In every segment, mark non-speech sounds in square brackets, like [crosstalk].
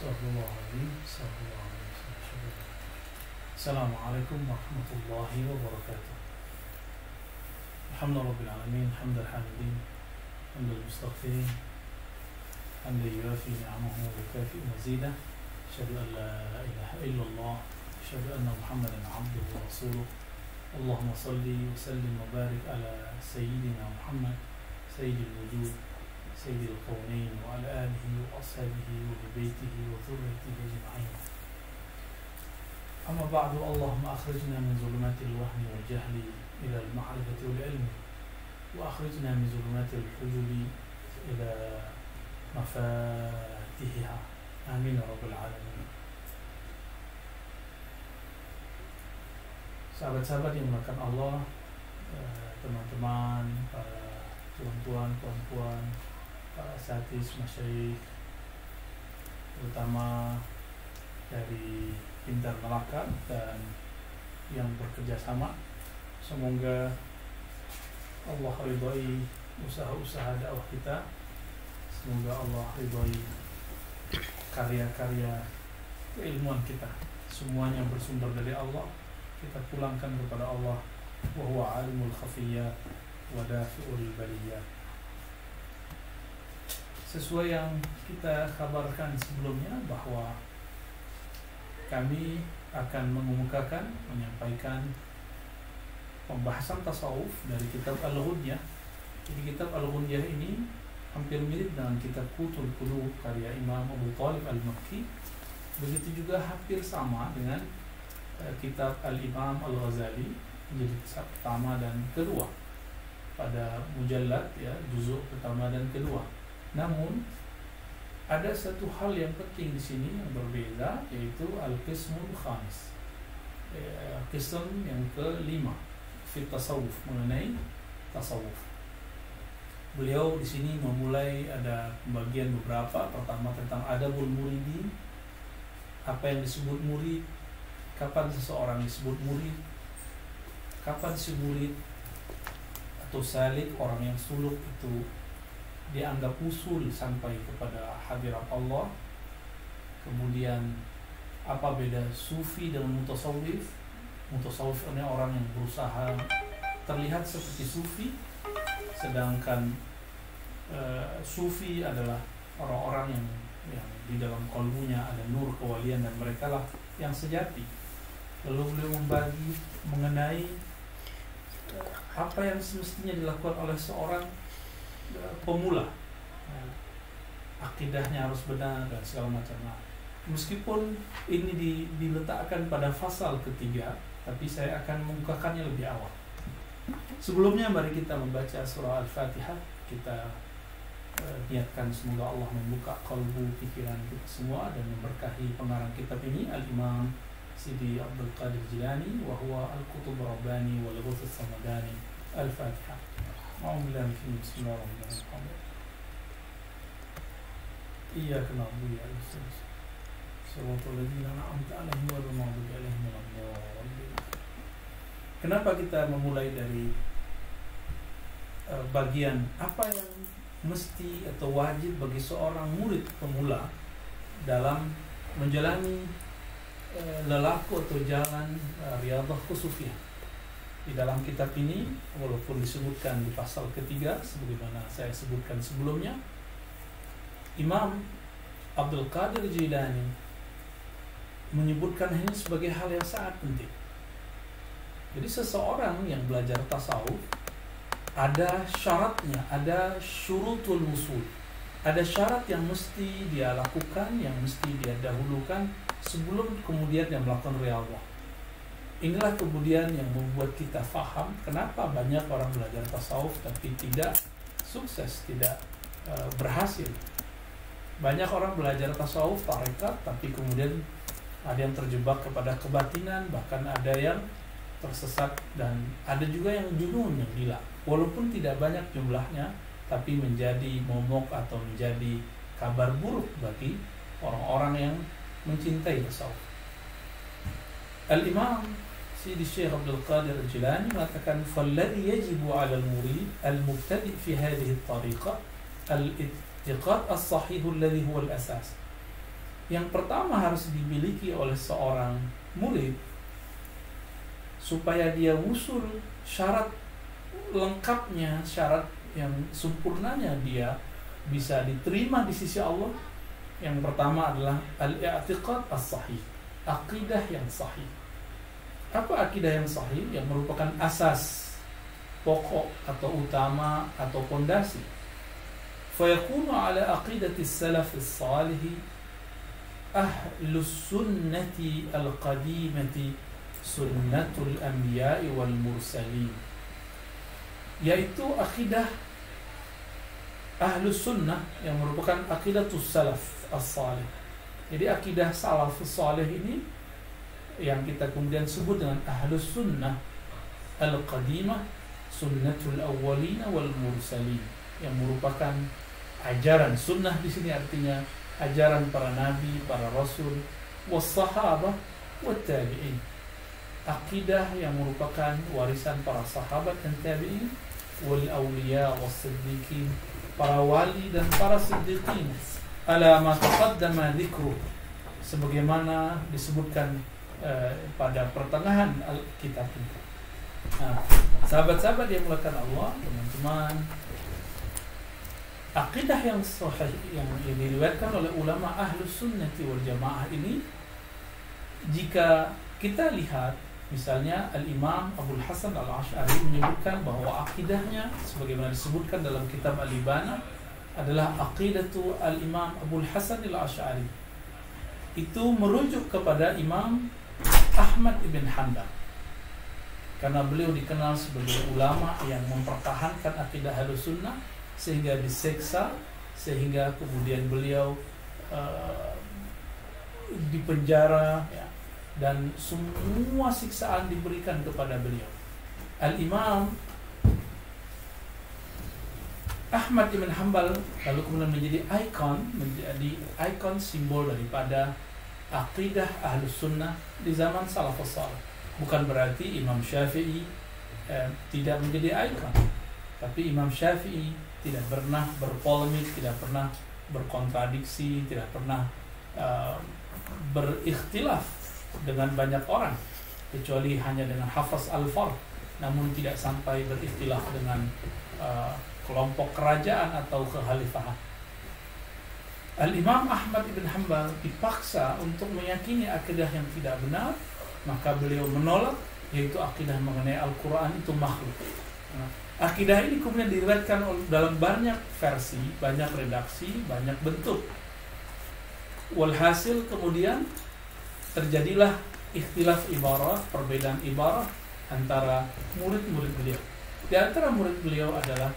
صلى الله عليه وسلم السلام عليكم ورحمة الله وبركاته الحمد لله رب العالمين حمد الحامدين حمد المستغفرين حمد يوافي نعمه ويكافئ مزيده أشهد أن لا إله إلا الله أشهد أن محمدا عبده ورسوله اللهم صل وسلم وبارك على سيدنا محمد سيد الوجود سيد الكونين وعلى آله وأصحابه وبيته وذريته أجمعين. أما بعد اللهم أخرجنا من ظلمات الوهم والجهل إلى المعرفة والعلم وأخرجنا من ظلمات الحجب إلى مفاتيحها. آمين يا رب العالمين. Sahabat-sahabat yang melakukan Allah, eh, teman-teman, para tuan-tuan, puan-puan, para satis, masyaikh, terutama dari Pintar Melaka dan yang bekerja sama. Semoga Allah ridhoi usaha-usaha dakwah kita. Semoga Allah ridhoi karya-karya keilmuan kita. Semuanya bersumber dari Allah. Kita pulangkan kepada Allah. Wa huwa alimul khafiyat wa dafi'ul baliyat. Sesuai yang kita kabarkan sebelumnya bahwa kami akan mengemukakan, menyampaikan pembahasan tasawuf dari kitab Al-Ghunyah. Jadi kitab Al-Ghunyah ini hampir mirip dengan kitab Kutul Qulub karya Imam Abu Talib Al-Makki. Begitu juga hampir sama dengan uh, kitab Al-Imam Al-Ghazali menjadi kisah pertama dan kedua pada mujallad ya juzuk pertama dan kedua. Namun ada satu hal yang penting di sini yang berbeda yaitu al-qismul khamis. Eh, Qism yang kelima fit tasawuf mengenai tasawuf. Beliau di sini memulai ada pembagian beberapa pertama tentang adabul muridin apa yang disebut murid kapan seseorang disebut murid kapan si murid atau salik orang yang suluk itu dianggap usul sampai kepada hadirat Allah. Kemudian apa beda sufi dengan mutasawif mutasawif ini orang yang berusaha terlihat seperti sufi sedangkan uh, sufi adalah orang-orang yang yang di dalam kalbunya ada nur kewalian dan mereka lah yang sejati. Lalu beliau membagi mengenai apa yang semestinya dilakukan oleh seorang pemula. Uh, akidahnya harus benar dan segala macam. Nah, meskipun ini di, diletakkan pada pasal ketiga tapi saya akan membukakannya lebih awal. Sebelumnya mari kita membaca surah al-fatihah. Kita uh, niatkan semoga Allah membuka kalbu pikiran kita semua dan memberkahi pengarang kitab ini. Al-imam Sidi Abdul Qadir Jilani wa huwa al-kutub rabbani wal ghuth samadani. Al-fatihah Min Bismillahirrahmanirrahim Iyyaka na'budu wa iyyaka nasta'in Siratal ladzina an'amta 'alaihim ghairil maghdubi 'alaihim waladdallin Kenapa kita memulai dari uh, bagian apa yang mesti atau wajib bagi seorang murid pemula dalam menjalani uh, lelaku atau jalan uh, riyadhah khusufiah di dalam kitab ini walaupun disebutkan di pasal ketiga sebagaimana saya sebutkan sebelumnya Imam Abdul Qadir Jilani menyebutkan ini sebagai hal yang sangat penting jadi seseorang yang belajar tasawuf ada syaratnya, ada syurutul usul. Ada syarat yang mesti dia lakukan, yang mesti dia dahulukan sebelum kemudian dia melakukan riyadhah. Inilah kemudian yang membuat kita faham kenapa banyak orang belajar tasawuf tapi tidak sukses, tidak uh, berhasil. Banyak orang belajar tasawuf tarekat tapi kemudian ada yang terjebak kepada kebatinan, bahkan ada yang tersesat dan ada juga yang junun yang gila walaupun tidak banyak jumlahnya tapi menjadi momok atau menjadi kabar buruk bagi orang-orang yang mencintai tasawuf Al-Imam Sidi Syekh Abdul Qadir Al-Jilani mengatakan فَالَّذِي يَجِبُ عَلَى الْمُرِيدِ الْمُبْتَدِئ في هذه الطريقة الاتقاد الصحيح الذي هو الأساس yang pertama harus dimiliki oleh seorang murid supaya dia usul syarat lengkapnya, syarat yang sempurnanya dia bisa diterima di sisi Allah. Yang pertama adalah al-i'tiqad as-sahih, akidah yang sahih. Apa akidah yang sahih? Yang merupakan asas pokok atau utama atau pondasi. Aqidati salaf as-salih ahlus sunnati al-qadimati sunnatul anbiya'i wal mursalin yaitu akidah ahlus sunnah yang merupakan akidah salaf as-salih. Jadi akidah salaf salih ini yang kita kemudian sebut dengan ahlus sunnah al-qadimah sunnatul awwalina wal mursalin yang merupakan ajaran sunnah di sini artinya ajaran para nabi, para rasul, was sahabah, wat tabi'in. Akidah yang merupakan warisan para sahabat dan tabi'in wal awliya was siddiqin para wali dan para siddiqin ala ma taqaddama dzikru sebagaimana disebutkan uh, pada pertengahan kitab ini. Nah, sahabat-sahabat yang melakukan Allah, teman-teman, akidah yang sahih yang, yang diriwayatkan oleh ulama ahlus sunnati wal jamaah ini jika kita lihat Misalnya Al-Imam Abu Hasan Al-Ash'ari menyebutkan bahwa akidahnya sebagaimana disebutkan dalam kitab Al-Ibana adalah akidatu Al-Imam Abu Hasan Al-Ash'ari. Itu merujuk kepada Imam Ahmad ibn Hanbal. Karena beliau dikenal sebagai ulama yang mempertahankan akidah Sunnah sehingga diseksa sehingga kemudian beliau uh, dipenjara ya, dan semua siksaan diberikan kepada beliau. Al-Imam Ahmad bin Hambal lalu kemudian menjadi ikon, menjadi ikon simbol daripada akidah ahlus sunnah di zaman salafus salih. Bukan berarti Imam Syafi'i eh, tidak menjadi ikon, tapi Imam Syafi'i tidak pernah berpolemik, tidak pernah berkontradiksi, tidak pernah uh, berikhtilaf dengan banyak orang kecuali hanya dengan hafaz al-fard namun tidak sampai berikhtilaf dengan uh, kelompok kerajaan atau kekhalifahan. Al-Imam Ahmad ibn Hanbal dipaksa untuk meyakini akidah yang tidak benar, maka beliau menolak yaitu akidah mengenai Al-Quran itu makhluk. Nah, akidah ini kemudian diriwayatkan dalam banyak versi, banyak redaksi, banyak bentuk. Walhasil kemudian terjadilah ikhtilaf ibarat, perbedaan ibarat antara murid-murid beliau. Di antara murid beliau adalah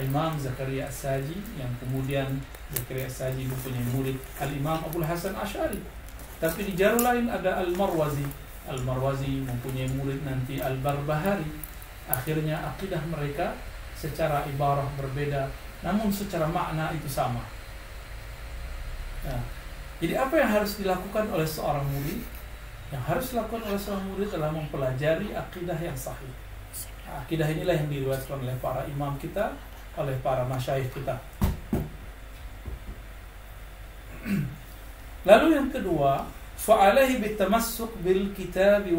Imam Zakaria As-Saji yang kemudian Zakaria As-Saji mempunyai murid Al-Imam Abu Hasan Ash'ari. Tapi di jalur lain ada Al-Marwazi. Al-Marwazi mempunyai murid nanti Al-Barbahari. Akhirnya akidah mereka secara ibarah berbeda, namun secara makna itu sama. Nah, jadi apa yang harus dilakukan oleh seorang murid? Yang harus dilakukan oleh seorang murid adalah mempelajari akidah yang sahih. Nah, akidah inilah yang diriwayatkan oleh para imam kita, oleh para masyayikh kita. [clears throat] Lalu yang kedua,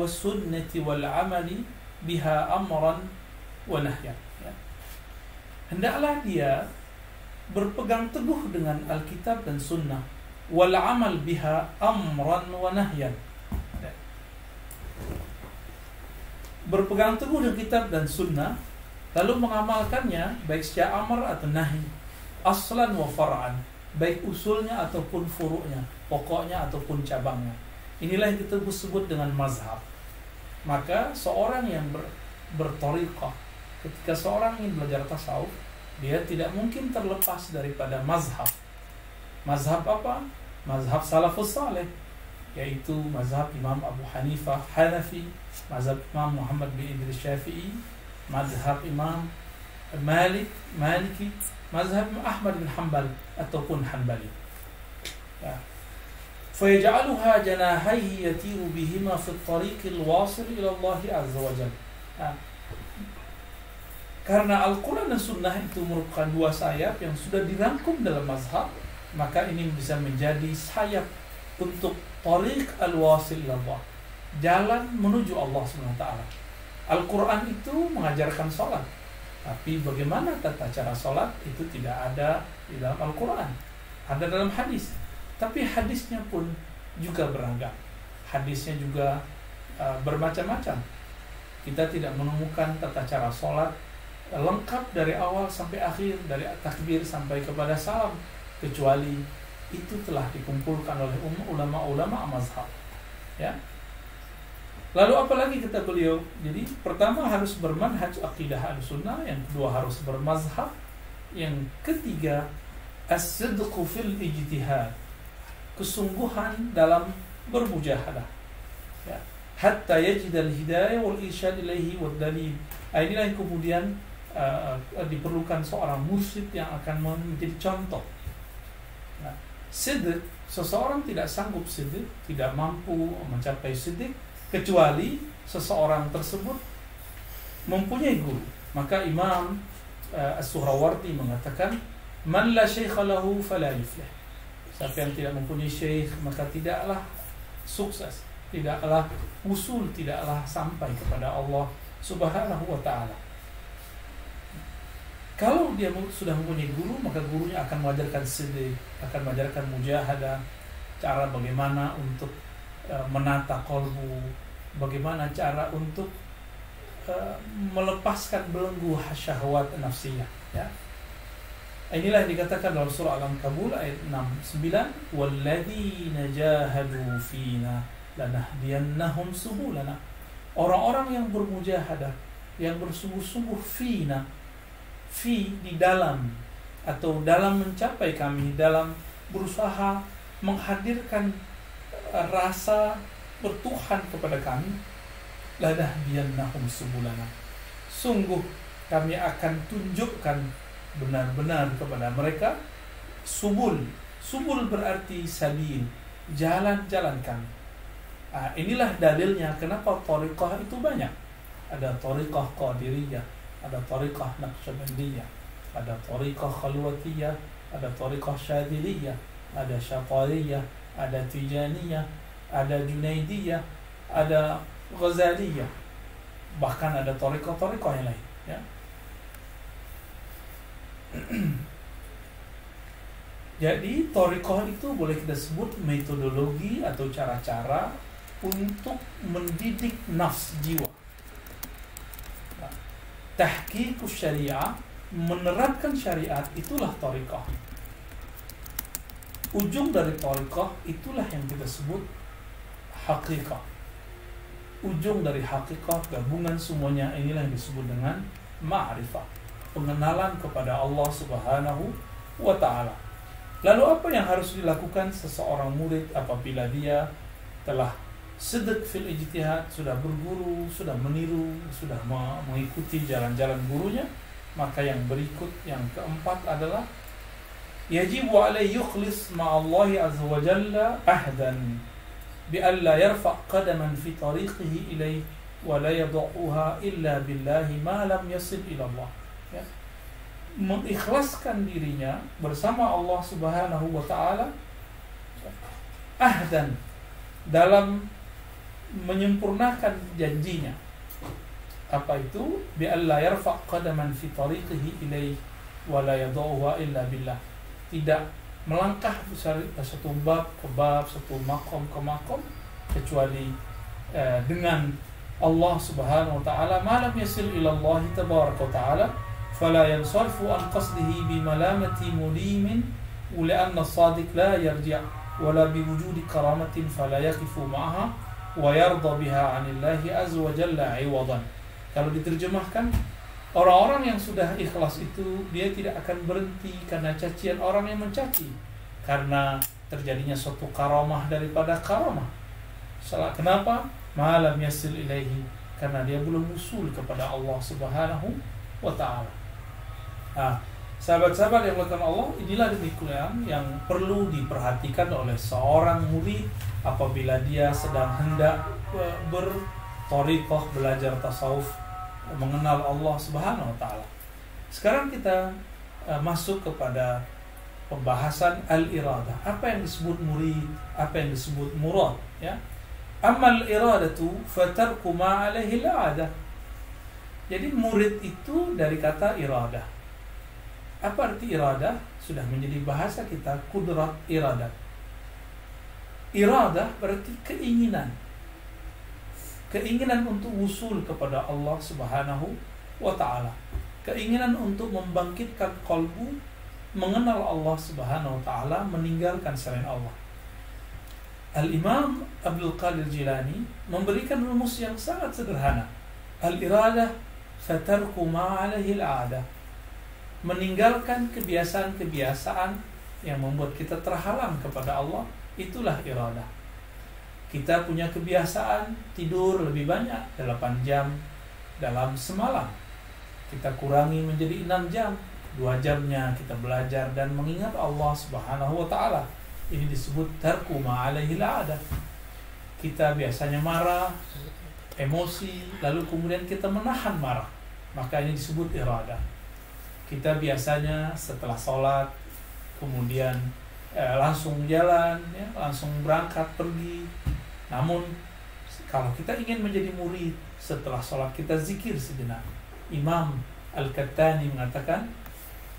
sunnati wal amali biha amran wa nahyan. Ya. Hendaklah dia berpegang teguh dengan Alkitab dan Sunnah wal amal biha amran wa nahyan berpegang teguh dengan kitab dan sunnah lalu mengamalkannya baik secara amar atau nahi aslan wa far'an baik usulnya ataupun furuknya pokoknya ataupun cabangnya. Inilah yang kita sebut dengan mazhab. Maka seorang yang ber, bertoriqah ketika seorang ingin belajar tasawuf dia tidak mungkin terlepas daripada mazhab. Mazhab apa? Mazhab salafus saleh yaitu mazhab Imam Abu Hanifah Hanafi, mazhab Imam Muhammad bin Idris Syafi'i, mazhab Imam Malik Maliki, mazhab Ahmad bin Hanbal ataupun Hanbali. Ya. فيجعلها جناحيه يطير بهما في الطريق الواصل إلى الله عز وجل. Ya. Karena Al-Quran dan Sunnah itu merupakan dua sayap yang sudah dirangkum dalam mazhab maka ini bisa menjadi sayap untuk tariq al-wasil Allah. Jalan menuju Allah SWT. Al-Quran itu mengajarkan sholat. tapi bagaimana tata cara sholat itu tidak ada di dalam Al-Quran. Ada dalam hadis. Tapi hadisnya pun juga beragam. Hadisnya juga uh, bermacam-macam. Kita tidak menemukan tata cara sholat lengkap dari awal sampai akhir, dari takbir sampai kepada salam. Kecuali itu telah dikumpulkan oleh ulama-ulama mazhab. Ya. Lalu apalagi kata beliau? Jadi pertama harus bermanhaj akidah al-sunnah, yang kedua harus bermazhab, yang ketiga as-sidqu fil ijtihad. Kesungguhan dalam bermujahadah. Ya. Hatta yajid al-hidayah wal irsyad ilaihi wal dalil. Nah, inilah yang kemudian uh, diperlukan seorang muslim yang akan menjadi contoh sidik seseorang tidak sanggup sidik tidak mampu mencapai sidik kecuali seseorang tersebut mempunyai guru. Maka Imam uh, As-Suhrawardi mengatakan man la syaikha lahu fala yuflih. Siapa yang tidak mempunyai syekh maka tidaklah sukses tidaklah usul tidaklah sampai kepada Allah Subhanahu wa taala. Kalau dia sudah mempunyai guru, maka gurunya akan mengajarkan sedih, akan mengajarkan mujahadah, cara bagaimana untuk menata kolbu, bagaimana cara untuk uh, melepaskan belenggu syahwat nafsiyah. Ya. Inilah yang dikatakan dalam surah Al-Ankabul ayat 69, "Walladzina jahadu fina lanahdiyannahum subulana." Orang-orang yang bermujahadah, yang bersungguh-sungguh fina, fi di dalam atau dalam mencapai kami dalam berusaha menghadirkan eh, rasa bertuhan kepada kami ladah nahum subulana. Sungguh kami akan tunjukkan benar-benar kepada mereka subul. Subul berarti sabil jalan-jalan kami. Nah, inilah dalilnya kenapa tariqah itu banyak. Ada tariqah qadiriyah ada tariqah Naqsyabandiyah, ada tariqah Khalwatiyah, ada tariqah Syadiliyah, ada Syatariyah, ada Tijaniyah, ada Junaidiyah, ada Ghazaliyah. Bahkan ada tariqah-tariqah yang lain, ya. [clears throat] Jadi tariqah itu boleh kita sebut metodologi atau cara-cara untuk mendidik nafs jiwa tahqiqus syariah menerapkan syariat itulah tariqah ujung dari tariqah itulah yang kita sebut hakikat ujung dari hakikat gabungan semuanya inilah yang disebut dengan ma'rifah pengenalan kepada Allah Subhanahu wa taala. Lalu apa yang harus dilakukan seseorang murid apabila dia telah sedek fil ijtihad sudah berguru sudah meniru sudah mengikuti jalan-jalan gurunya? Maka yang berikut yang keempat adalah yukhlis ma'allahi azza wa jalla ahdan bi alla yarfa qadaman fi tariqihi ilayhi wa la yad'uha illa billahi ma lam yasil ila Allah ya. mengikhlaskan dirinya bersama Allah Subhanahu wa taala ahdan dalam menyempurnakan janjinya. Apa itu? Bi alla yarfa qadaman fi tariqihi ilaih wa la yadhuha illa billah tidak melangkah besar satu bab ke bab, satu makom ke makom kecuali eh, dengan Allah Subhanahu wa taala malam yasil ila Allah tabaraka wa taala fala yansarfu an qasdihi bi malamati mulimin ula anna sadiq la yarji' wala bi wujudi karamatin fala yaqifu ma'aha wa yarda biha 'anillahi azza wa jalla 'iwadan. Kalau diterjemahkan orang-orang yang sudah ikhlas itu dia tidak akan berhenti karena cacian orang yang mencaci karena terjadinya suatu karamah daripada karamah. Salah kenapa? Malam yasil ilaihi karena dia belum usul kepada Allah Subhanahu wa taala. Nah, sahabat-sahabat yang melakukan Allah, inilah demikian yang perlu diperhatikan oleh seorang murid apabila dia sedang hendak bertorikoh belajar tasawuf mengenal Allah Subhanahu wa taala. Sekarang kita uh, masuk kepada pembahasan al-iradah. Apa yang disebut murid, apa yang disebut murad, ya. Amal iradatu fatarku ma alaihi al Jadi murid itu dari kata iradah. Apa arti iradah? Sudah menjadi bahasa kita kudrat iradah. Iradah berarti keinginan. Keinginan untuk usul kepada Allah Subhanahu wa taala. Keinginan untuk membangkitkan kalbu mengenal Allah Subhanahu wa taala, meninggalkan selain Allah. Al-Imam Abdul Qadir Jilani memberikan rumus yang sangat sederhana. Al-iradah fatarku ma alaihi meninggalkan kebiasaan-kebiasaan yang membuat kita terhalang kepada Allah, itulah iradah. Kita punya kebiasaan tidur lebih banyak 8 jam dalam semalam. Kita kurangi menjadi 6 jam. Dua jamnya kita belajar dan mengingat Allah Subhanahu wa taala. Ini disebut tarku ma'alaihi ada. Kita biasanya marah, emosi, lalu kemudian kita menahan marah. Maka ini disebut iradah kita biasanya setelah sholat kemudian eh, langsung jalan ya langsung berangkat pergi namun kalau kita ingin menjadi murid setelah sholat kita zikir sejenak Imam Al-Kattani mengatakan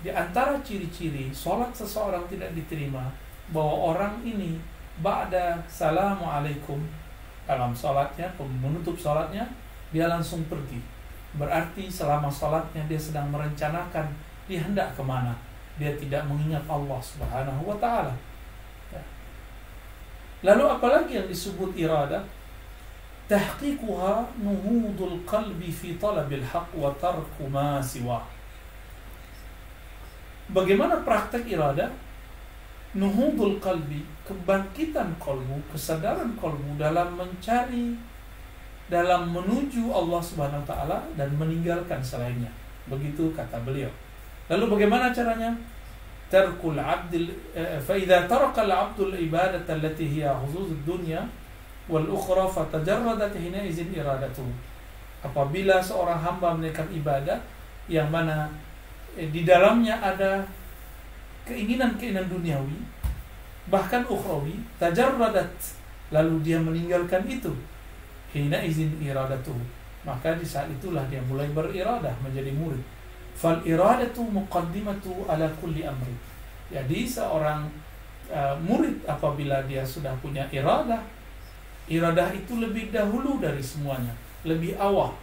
di antara ciri-ciri sholat seseorang tidak diterima bahwa orang ini ba'da salamualaikum dalam sholatnya menutup sholatnya dia langsung pergi Berarti selama sholatnya dia sedang merencanakan dia hendak ke mana. Dia tidak mengingat Allah subhanahu wa ta'ala. Lalu apalagi yang disebut iradah? Tahqiquha nuhudul qalbi fi talabil haq wa tarku ma siwa. Bagaimana praktek iradah? Nuhudul qalbi, kebangkitan kolbu, kesadaran kolbu dalam mencari dalam menuju Allah Subhanahu wa taala dan meninggalkan selainnya. Begitu kata beliau. Lalu bagaimana caranya? Idza taraka al-'abdu al-ibadata allati hiya huzuz ad-dunya wal ukhra fatajarradat hina izin iradatu. Apabila seorang hamba menekam ibadah yang mana eh, di dalamnya ada keinginan-keinginan duniawi bahkan ukhrawi tajarradat lalu dia meninggalkan itu hina izin iradatu maka di saat itulah dia mulai beriradah menjadi murid fal iradatu muqaddimatu ala kulli amri. Jadi seorang uh, murid apabila dia sudah punya iradah iradah itu lebih dahulu dari semuanya lebih awal.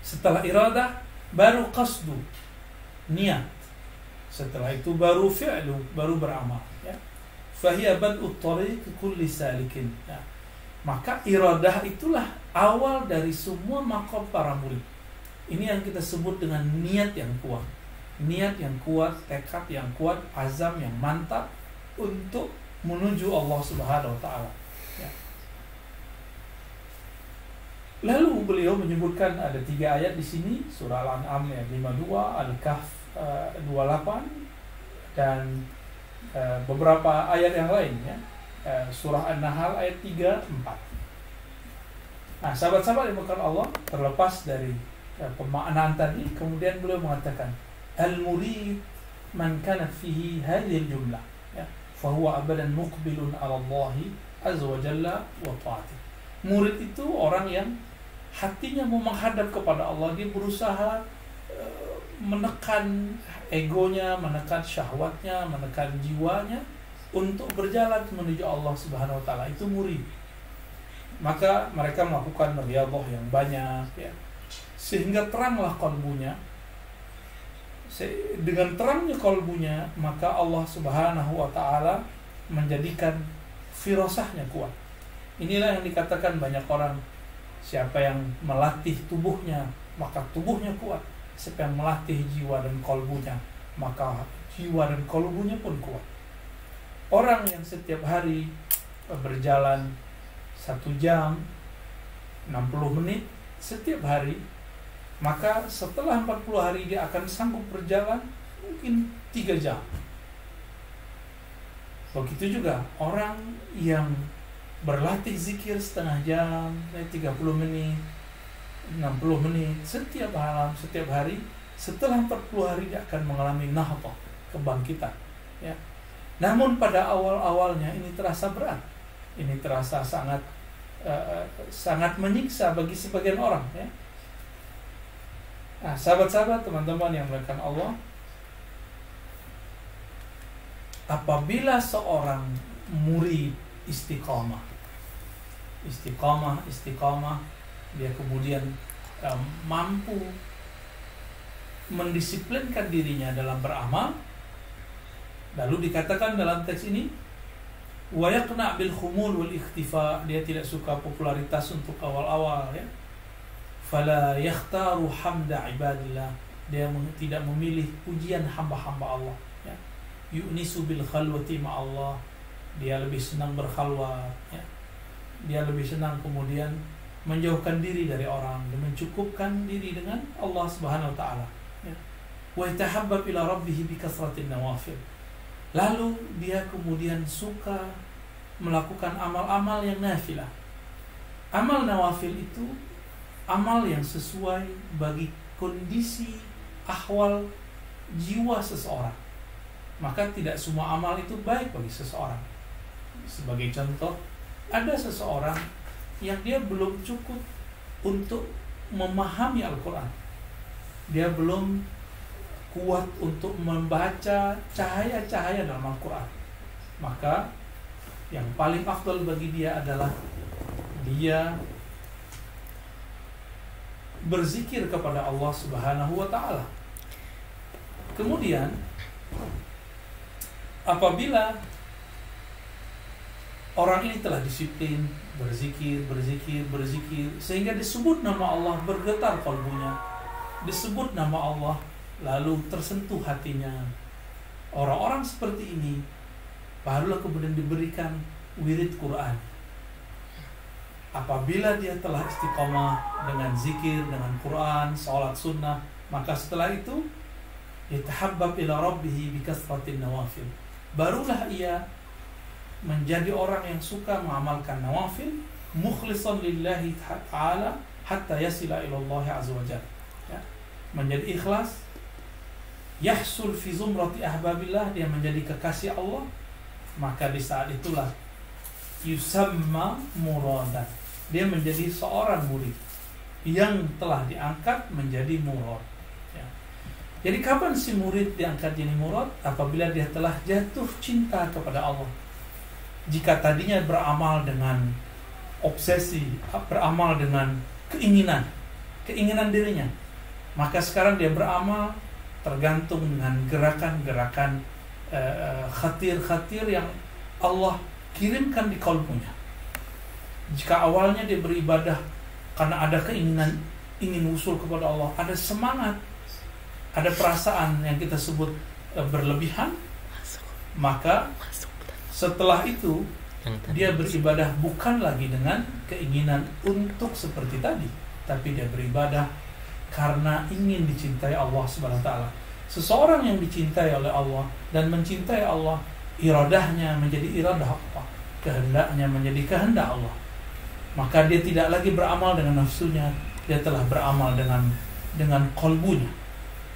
Setelah iradah baru qasdu niat. Setelah itu baru fi'lu baru beramal ya. Fahiya bad'u tariq kulli salikin ya. Maka iradah itulah awal dari semua makom para murid. Ini yang kita sebut dengan niat yang kuat. Niat yang kuat, tekad yang kuat, azam yang mantap untuk menuju Allah Subhanahu wa taala. Ya. Lalu beliau menyebutkan ada tiga ayat di sini, surah Al-An'am ayat 52, Al-Kahf uh, eh, 28 dan uh, beberapa ayat yang lain ya. Eh, surah An-Nahl ayat 3 4. Nah, sahabat-sahabat yang bukan Allah terlepas dari uh, pemaknaan tadi, kemudian beliau mengatakan al-murid man kana fihi hadhihi jumlah ya fahuwa abadan muqbilun 'ala Allah azza wa jalla wa ta'ati. Murid itu orang yang hatinya mau menghadap kepada Allah, dia berusaha uh, menekan egonya, menekan syahwatnya, menekan jiwanya untuk berjalan menuju Allah Subhanahu wa taala itu murid. Maka mereka melakukan riyadhah yang banyak ya. Sehingga teranglah kalbunya. Dengan terangnya kalbunya, maka Allah Subhanahu wa taala menjadikan firasahnya kuat. Inilah yang dikatakan banyak orang siapa yang melatih tubuhnya, maka tubuhnya kuat. Siapa yang melatih jiwa dan kalbunya, maka jiwa dan kalbunya pun kuat. Orang yang setiap hari berjalan satu jam 60 menit setiap hari maka setelah 40 hari dia akan sanggup berjalan mungkin tiga jam begitu juga orang yang berlatih zikir setengah jam 30 menit 60 menit setiap malam setiap hari setelah 40 hari dia akan mengalami nahpa kebangkitan ya Namun pada awal-awalnya ini terasa berat. Ini terasa sangat uh, sangat menyiksa bagi sebagian orang ya. Nah, sahabat-sahabat, teman-teman yang melakukan Allah, apabila seorang murid istiqamah, istiqamah, istiqamah, dia kemudian um, mampu mendisiplinkan dirinya dalam beramal, lalu dikatakan dalam teks ini, wayakna dia tidak suka popularitas untuk awal-awal ya fala yakhtaru hamda ibadillah. Dia tidak memilih pujian hamba-hamba Allah ya. Yu'nisu bil khalwati Allah. Dia lebih senang berkhalwat ya. Dia lebih senang kemudian menjauhkan diri dari orang dan mencukupkan diri dengan Allah Subhanahu wa taala ya. Wa yatahabbab ila rabbih bi kasratin nawafil. Lalu dia kemudian suka melakukan amal-amal yang nafilah. Amal nawafil itu amal yang sesuai bagi kondisi ahwal jiwa seseorang. Maka tidak semua amal itu baik bagi seseorang. Sebagai contoh, ada seseorang yang dia belum cukup untuk memahami Al-Quran. Dia belum kuat untuk membaca cahaya-cahaya dalam Al-Quran. Maka yang paling afdal bagi dia adalah dia berzikir kepada Allah Subhanahu wa taala. Kemudian apabila orang ini telah disiplin berzikir, berzikir, berzikir sehingga disebut nama Allah bergetar kalbunya, disebut nama Allah lalu tersentuh hatinya. Orang-orang seperti ini barulah kemudian diberikan wirid Quran apabila dia telah istiqomah dengan zikir, dengan Quran, sholat sunnah, maka setelah itu yatahabbab ila rabbih bikasratin nawafil. Barulah ia menjadi orang yang suka mengamalkan nawafil mukhlisan lillahi ta'ala hatta yasila ila Allah azza wa jalla. Ya. Menjadi ikhlas yahsul fi zumrati ahbabillah dia menjadi kekasih Allah maka di saat itulah yusamma muradan dia menjadi seorang murid yang telah diangkat menjadi murad. Ya. Jadi kapan si murid diangkat jadi murad? Apabila dia telah jatuh cinta kepada Allah. Jika tadinya beramal dengan obsesi, beramal dengan keinginan, keinginan dirinya, maka sekarang dia beramal tergantung dengan gerakan-gerakan uh, khatir-khatir yang Allah kirimkan di kalbunya jika awalnya dia beribadah karena ada keinginan ingin usul kepada Allah, ada semangat, ada perasaan yang kita sebut e, berlebihan, maka setelah itu dia beribadah bukan lagi dengan keinginan untuk seperti tadi, tapi dia beribadah karena ingin dicintai Allah Subhanahu wa taala. Seseorang yang dicintai oleh Allah dan mencintai Allah, iradahnya menjadi iradah Allah, kehendaknya menjadi kehendak Allah. Maka dia tidak lagi beramal dengan nafsunya dia telah beramal dengan dengan kolbunya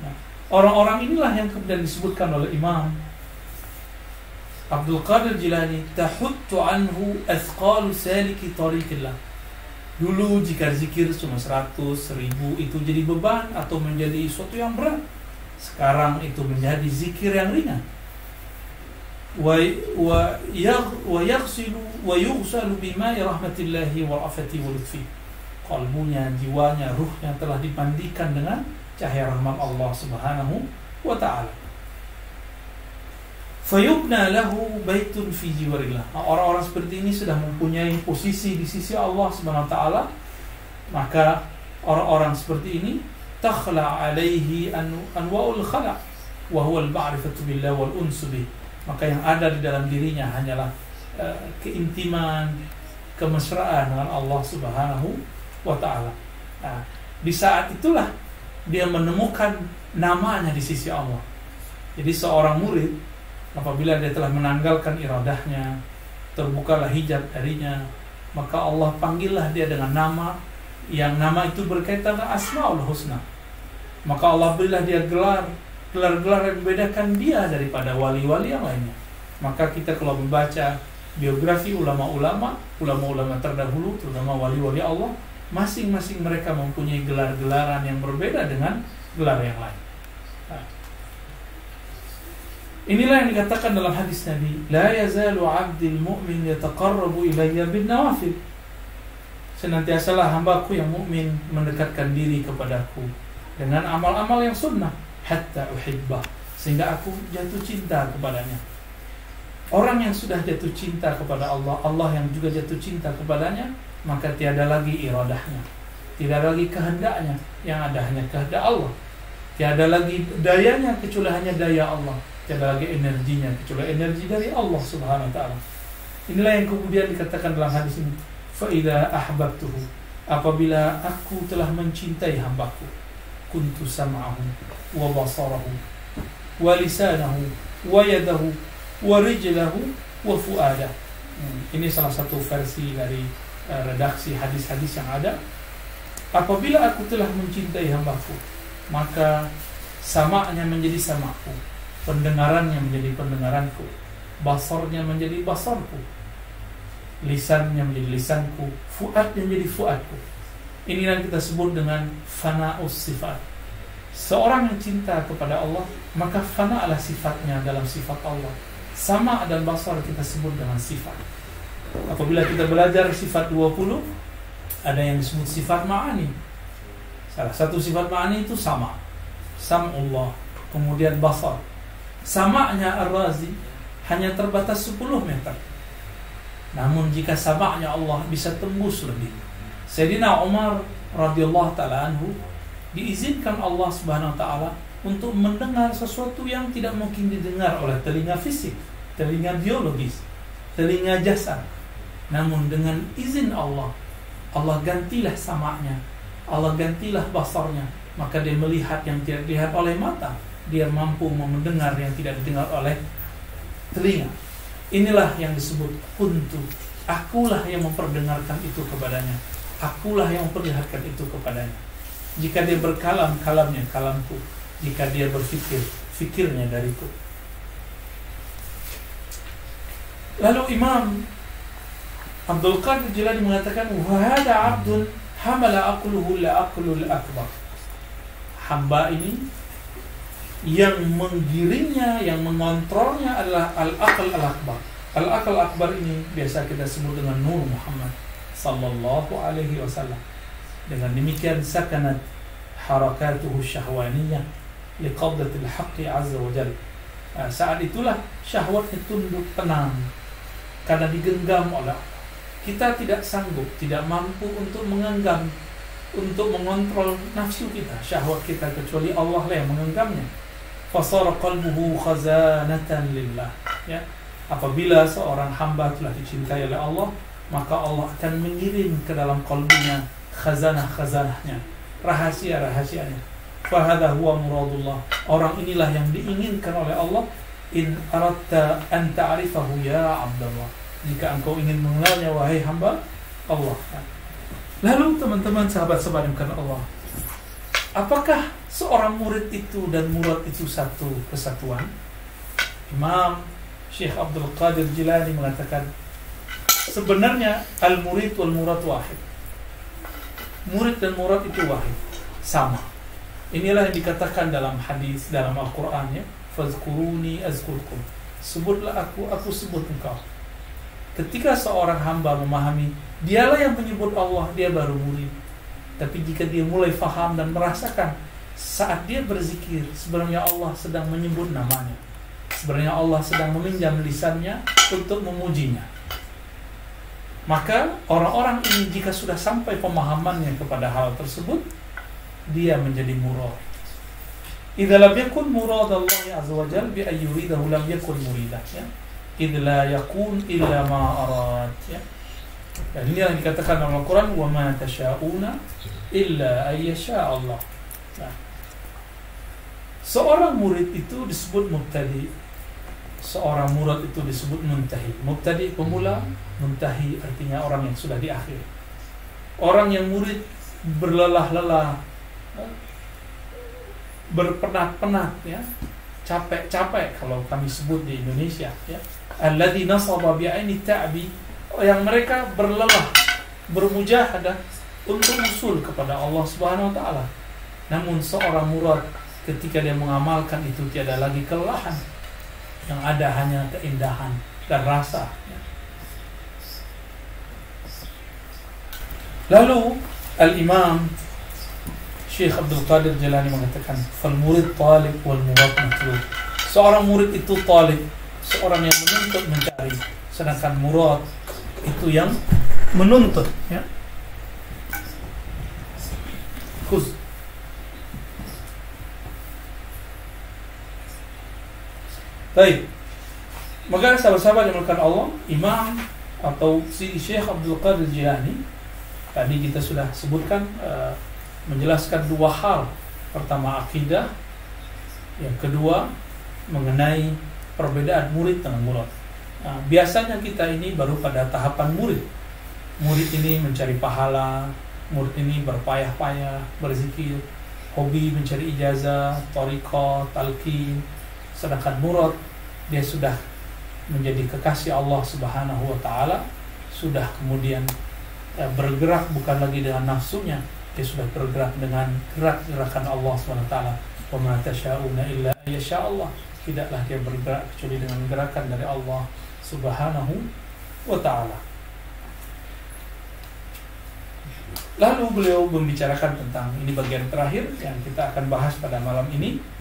nah, orang-orang inilah yang kemudian disebutkan oleh Imam Abdul Qadir Jilani tahuttu anhu azqalu saliki tariqillah. Dulu jika zikir cuma 100, 1000 itu jadi beban atau menjadi sesuatu yang berat. Sekarang itu menjadi zikir yang ringan ويغسل ويغسل بماء رحمة الله ورأفته ولطفه kalbunya, jiwanya, ruhnya telah dimandikan dengan cahaya rahmat Allah Subhanahu wa taala. Fayubna lahu baitun fi jiwarillah. Nah, orang-orang seperti ini sudah mempunyai posisi di sisi Allah Subhanahu wa taala, maka orang-orang seperti ini takhla alaihi anwa'ul khala' wa huwa al-ma'rifatu billah wal unsu bih maka yang ada di dalam dirinya hanyalah uh, keintiman, kemesraan dengan Allah Subhanahu wa taala. Nah, di saat itulah dia menemukan namanya di sisi Allah. Jadi seorang murid apabila dia telah menanggalkan iradahnya, terbukalah hijab darinya, maka Allah panggillah dia dengan nama yang nama itu berkaitan dengan Asmaul Husna. Maka Allah berilah dia gelar gelar-gelar yang membedakan dia daripada wali-wali yang lainnya. Maka kita kalau membaca biografi ulama-ulama, ulama-ulama terdahulu, terutama wali-wali Allah, masing-masing mereka mempunyai gelar-gelaran yang berbeda dengan gelar yang lain. Inilah yang dikatakan dalam hadis Nabi, la yazalu 'abdul mu'min yataqarrabu ilayya bin nawafil. Senantiasalah hambaku yang mukmin mendekatkan diri kepadaku dengan amal-amal yang sunnah hatta uhibbah sehingga aku jatuh cinta kepadanya. Orang yang sudah jatuh cinta kepada Allah, Allah yang juga jatuh cinta kepadanya, maka tiada lagi iradahnya. Tidak lagi kehendaknya, yang ada hanya kehendak Allah. Tiada lagi dayanya kecuali hanya daya Allah. Tiada lagi energinya kecuali energi dari Allah Subhanahu wa taala. Inilah yang kemudian dikatakan dalam hadis ini. Faida ahbabtuhu apabila aku telah mencintai hambaku wa yadahu wa rijlahu wa fu'adah. Hmm, ini salah satu versi dari uh, redaksi hadis-hadis yang ada. Apabila aku telah mencintai hambaku, maka samanya menjadi samaku, pendengarannya menjadi pendengaranku, basarnya menjadi basarku, lisannya menjadi lisanku, fuadnya menjadi fuadku. Ini yang kita sebut dengan fana'us sifat. Seorang yang cinta kepada Allah, maka fana adalah sifatnya dalam sifat Allah. Sama dan basar kita sebut dengan sifat. Apabila kita belajar sifat 20, ada yang disebut sifat ma'ani. Salah satu sifat ma'ani itu sama. Sam'ullah, kemudian basar. Sama'nya Ar-Razi hanya terbatas 10 meter. Namun jika sabaknya Allah bisa tembus lebih. Sayyidina Umar radhiyallahu taala anhu diizinkan Allah Subhanahu wa taala untuk mendengar sesuatu yang tidak mungkin didengar oleh telinga fisik, telinga biologis, telinga jasad. Namun dengan izin Allah, Allah gantilah samaknya, Allah gantilah basarnya, maka dia melihat yang tidak dilihat oleh mata, dia mampu mendengar yang tidak didengar oleh telinga. Inilah yang disebut kuntu. Akulah yang memperdengarkan itu kepadanya. Akulah yang memperlihatkan itu kepadanya. Jika dia berkalam, kalamnya kalamku. Jika dia berfikir, fikirnya dariku. Lalu Imam Abdul Qadir Jilani mengatakan, "Wahada abdun hamala aqluhu la aqlul akbar." Hamba ini yang menggiringnya, yang mengontrolnya adalah al-aql al-akbar. Al-aql akbar ini biasa kita sebut dengan Nur Muhammad sallallahu alaihi wasallam. Dengan demikian sakanat harakatuhu syahwaniyah liqabdatil haqqi azza wa jalla. Nah, saat itulah syahwatnya tunduk tenang karena digenggam oleh kita tidak sanggup, tidak mampu untuk mengenggam, untuk mengontrol nafsu kita, syahwat kita kecuali Allah lah yang menggenggamnya fasara qalbuhu khazanatan lillah ya apabila seorang hamba telah dicintai oleh Allah maka Allah akan mengirim ke dalam kalbunya khazanah-khazanahnya rahasia-rahasianya. Fahadha huwa muradullah. Orang inilah yang diinginkan oleh Allah. In aratta an ta'rifahu ya Abdullah. Jika engkau ingin mengenalnya wahai hamba Allah. Lalu teman-teman sahabat-sahabat yang Allah apakah seorang murid itu dan murad itu satu kesatuan? Imam Syekh Abdul Qadir Jilani mengatakan sebenarnya al-murid wal murad wahid. Murid dan murad itu wahid, sama. Inilah yang dikatakan dalam hadis dalam Al-Qur'an ya, fazkuruni azkurkum. Sebutlah aku, aku sebut engkau. Ketika seorang hamba memahami, dialah yang menyebut Allah, dia baru murid. Tapi jika dia mulai faham dan merasakan saat dia berzikir sebenarnya Allah sedang menyebut namanya sebenarnya Allah sedang meminjam lisannya untuk memujinya maka orang-orang ini jika sudah sampai pemahamannya kepada hal tersebut dia menjadi murad. Idza lam yakun murad Allah azza wa jalla bi ayyuridahu lam yakun muridah ya. Idza la yakun illa ma arad ya. Dan ini yang dikatakan dalam Al-Quran wa ma tasyauna illa ayyasha Allah. Nah, Seorang murid itu disebut mubtadi. Seorang murid itu disebut muntahi. Mubtadi pemula, muntahi artinya orang yang sudah di akhir. Orang yang murid berlelah-lelah, berpenat-penat ya, capek-capek kalau kami sebut di Indonesia ya. alladhi nasaba bi'aini ta'bi yang mereka berlelah bermujahadah untuk usul kepada Allah Subhanahu wa taala. Namun seorang murad ketika dia mengamalkan itu tiada lagi kelelahan. Yang ada hanya keindahan dan rasa. Lalu Al-Imam Syekh Abdul Qadir Jalani mengatakan, "Fal murid talib wal murad matlub." Seorang murid itu talib, seorang yang menuntut mencari, sedangkan murad itu yang menuntut, ya. Baik. Maka sahabat-sahabat yang melakukan Allah, Imam atau si Syekh Abdul Qadir Jilani tadi kita sudah sebutkan uh, menjelaskan dua hal. Pertama akidah, yang kedua mengenai perbedaan murid dengan murid. Nah, biasanya kita ini baru pada tahapan murid. Murid ini mencari pahala, murid ini berpayah-payah, berzikir, hobi mencari ijazah, toriko, talqin. Sedangkan murid dia sudah menjadi kekasih Allah Subhanahu wa taala, sudah kemudian ya, bergerak bukan lagi dengan nafsunya, dia sudah bergerak dengan gerak-gerakan Allah SWT wa ma tasyauna illa Allah. Tidaklah dia bergerak kecuali dengan gerakan dari Allah Subhanahu wa taala. Lalu beliau membicarakan tentang ini bagian terakhir yang kita akan bahas pada malam ini.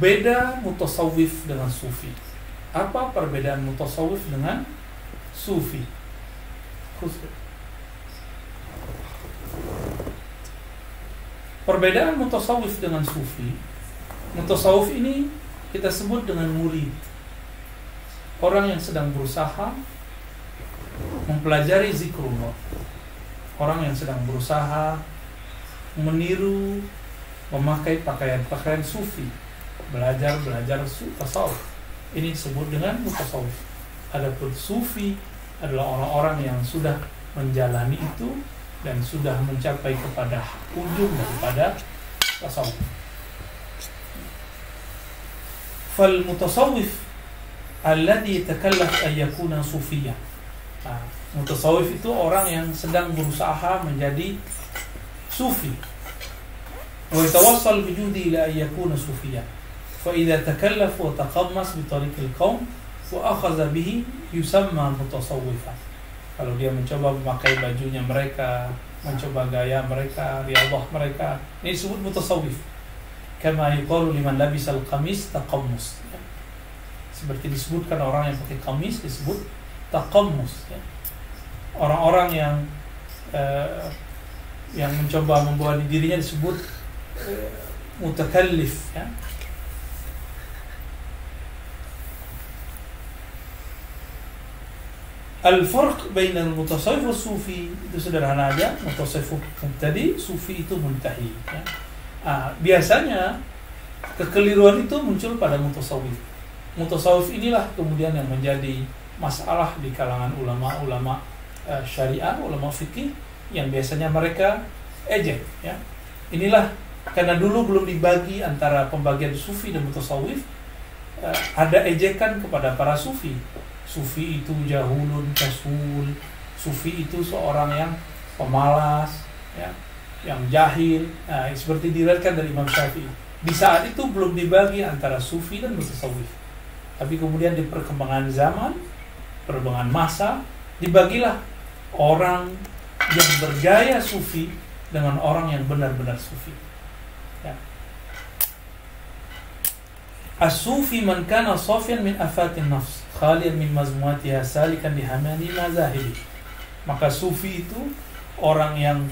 Beda mutasawif dengan sufi. Apa perbedaan mutasawif dengan sufi? Perbedaan mutasawif dengan sufi, mutasawif ini kita sebut dengan murid. Orang yang sedang berusaha mempelajari zikrullah. Orang yang sedang berusaha meniru memakai pakaian-pakaian sufi, belajar-belajar tasawuf. Ini disebut dengan mutasawif. Adapun sufi adalah orang-orang yang sudah menjalani itu dan sudah mencapai kepada ujung daripada tasawuf. Fal mutasawwif alladhi takallaf an yakuna. Nah, mutasawwif itu orang yang sedang berusaha menjadi sufi. Wa yatawassal bijudi ila an yakuna. Taqammas bi tariq al-qawm wa akhadha bihi yusamma mutasawwifan kalau dia mencoba memakai bajunya mereka, mencoba gaya mereka, riadah mereka, ini disebut mutasawif. Kama yuqalu liman labisal qamis taqammus. Ya. Seperti disebutkan orang yang pakai kamis disebut taqammus. Orang-orang yang uh, yang mencoba membawa dirinya disebut uh, mutakallif ya. Al-farq bainal mutasawwif wa sufi itu sederhana aja. Mutasawwif tadi, sufi itu muntahi. Ya. Ah, biasanya kekeliruan itu muncul pada mutasawwif. Mutasawwif inilah kemudian yang menjadi masalah di kalangan ulama-ulama uh, syariah, ulama fikih yang biasanya mereka ejek. Ya. Inilah karena dulu belum dibagi antara pembagian sufi dan mutasawwif, uh, ada ejekan kepada para sufi sufi itu jahulun kasul. Sufi itu seorang yang pemalas ya yang jahil. Nah, seperti diriwayatkan dari Imam Syafi'i. Di saat itu belum dibagi antara sufi dan mutasawif tapi kemudian di perkembangan zaman perkembangan masa dibagilah orang yang bergaya sufi dengan orang yang benar-benar sufi. Ya. As-sufi man kana safian min afatin nafs khalian min mazmuatiha salikan hamani mazahibi maka sufi itu orang yang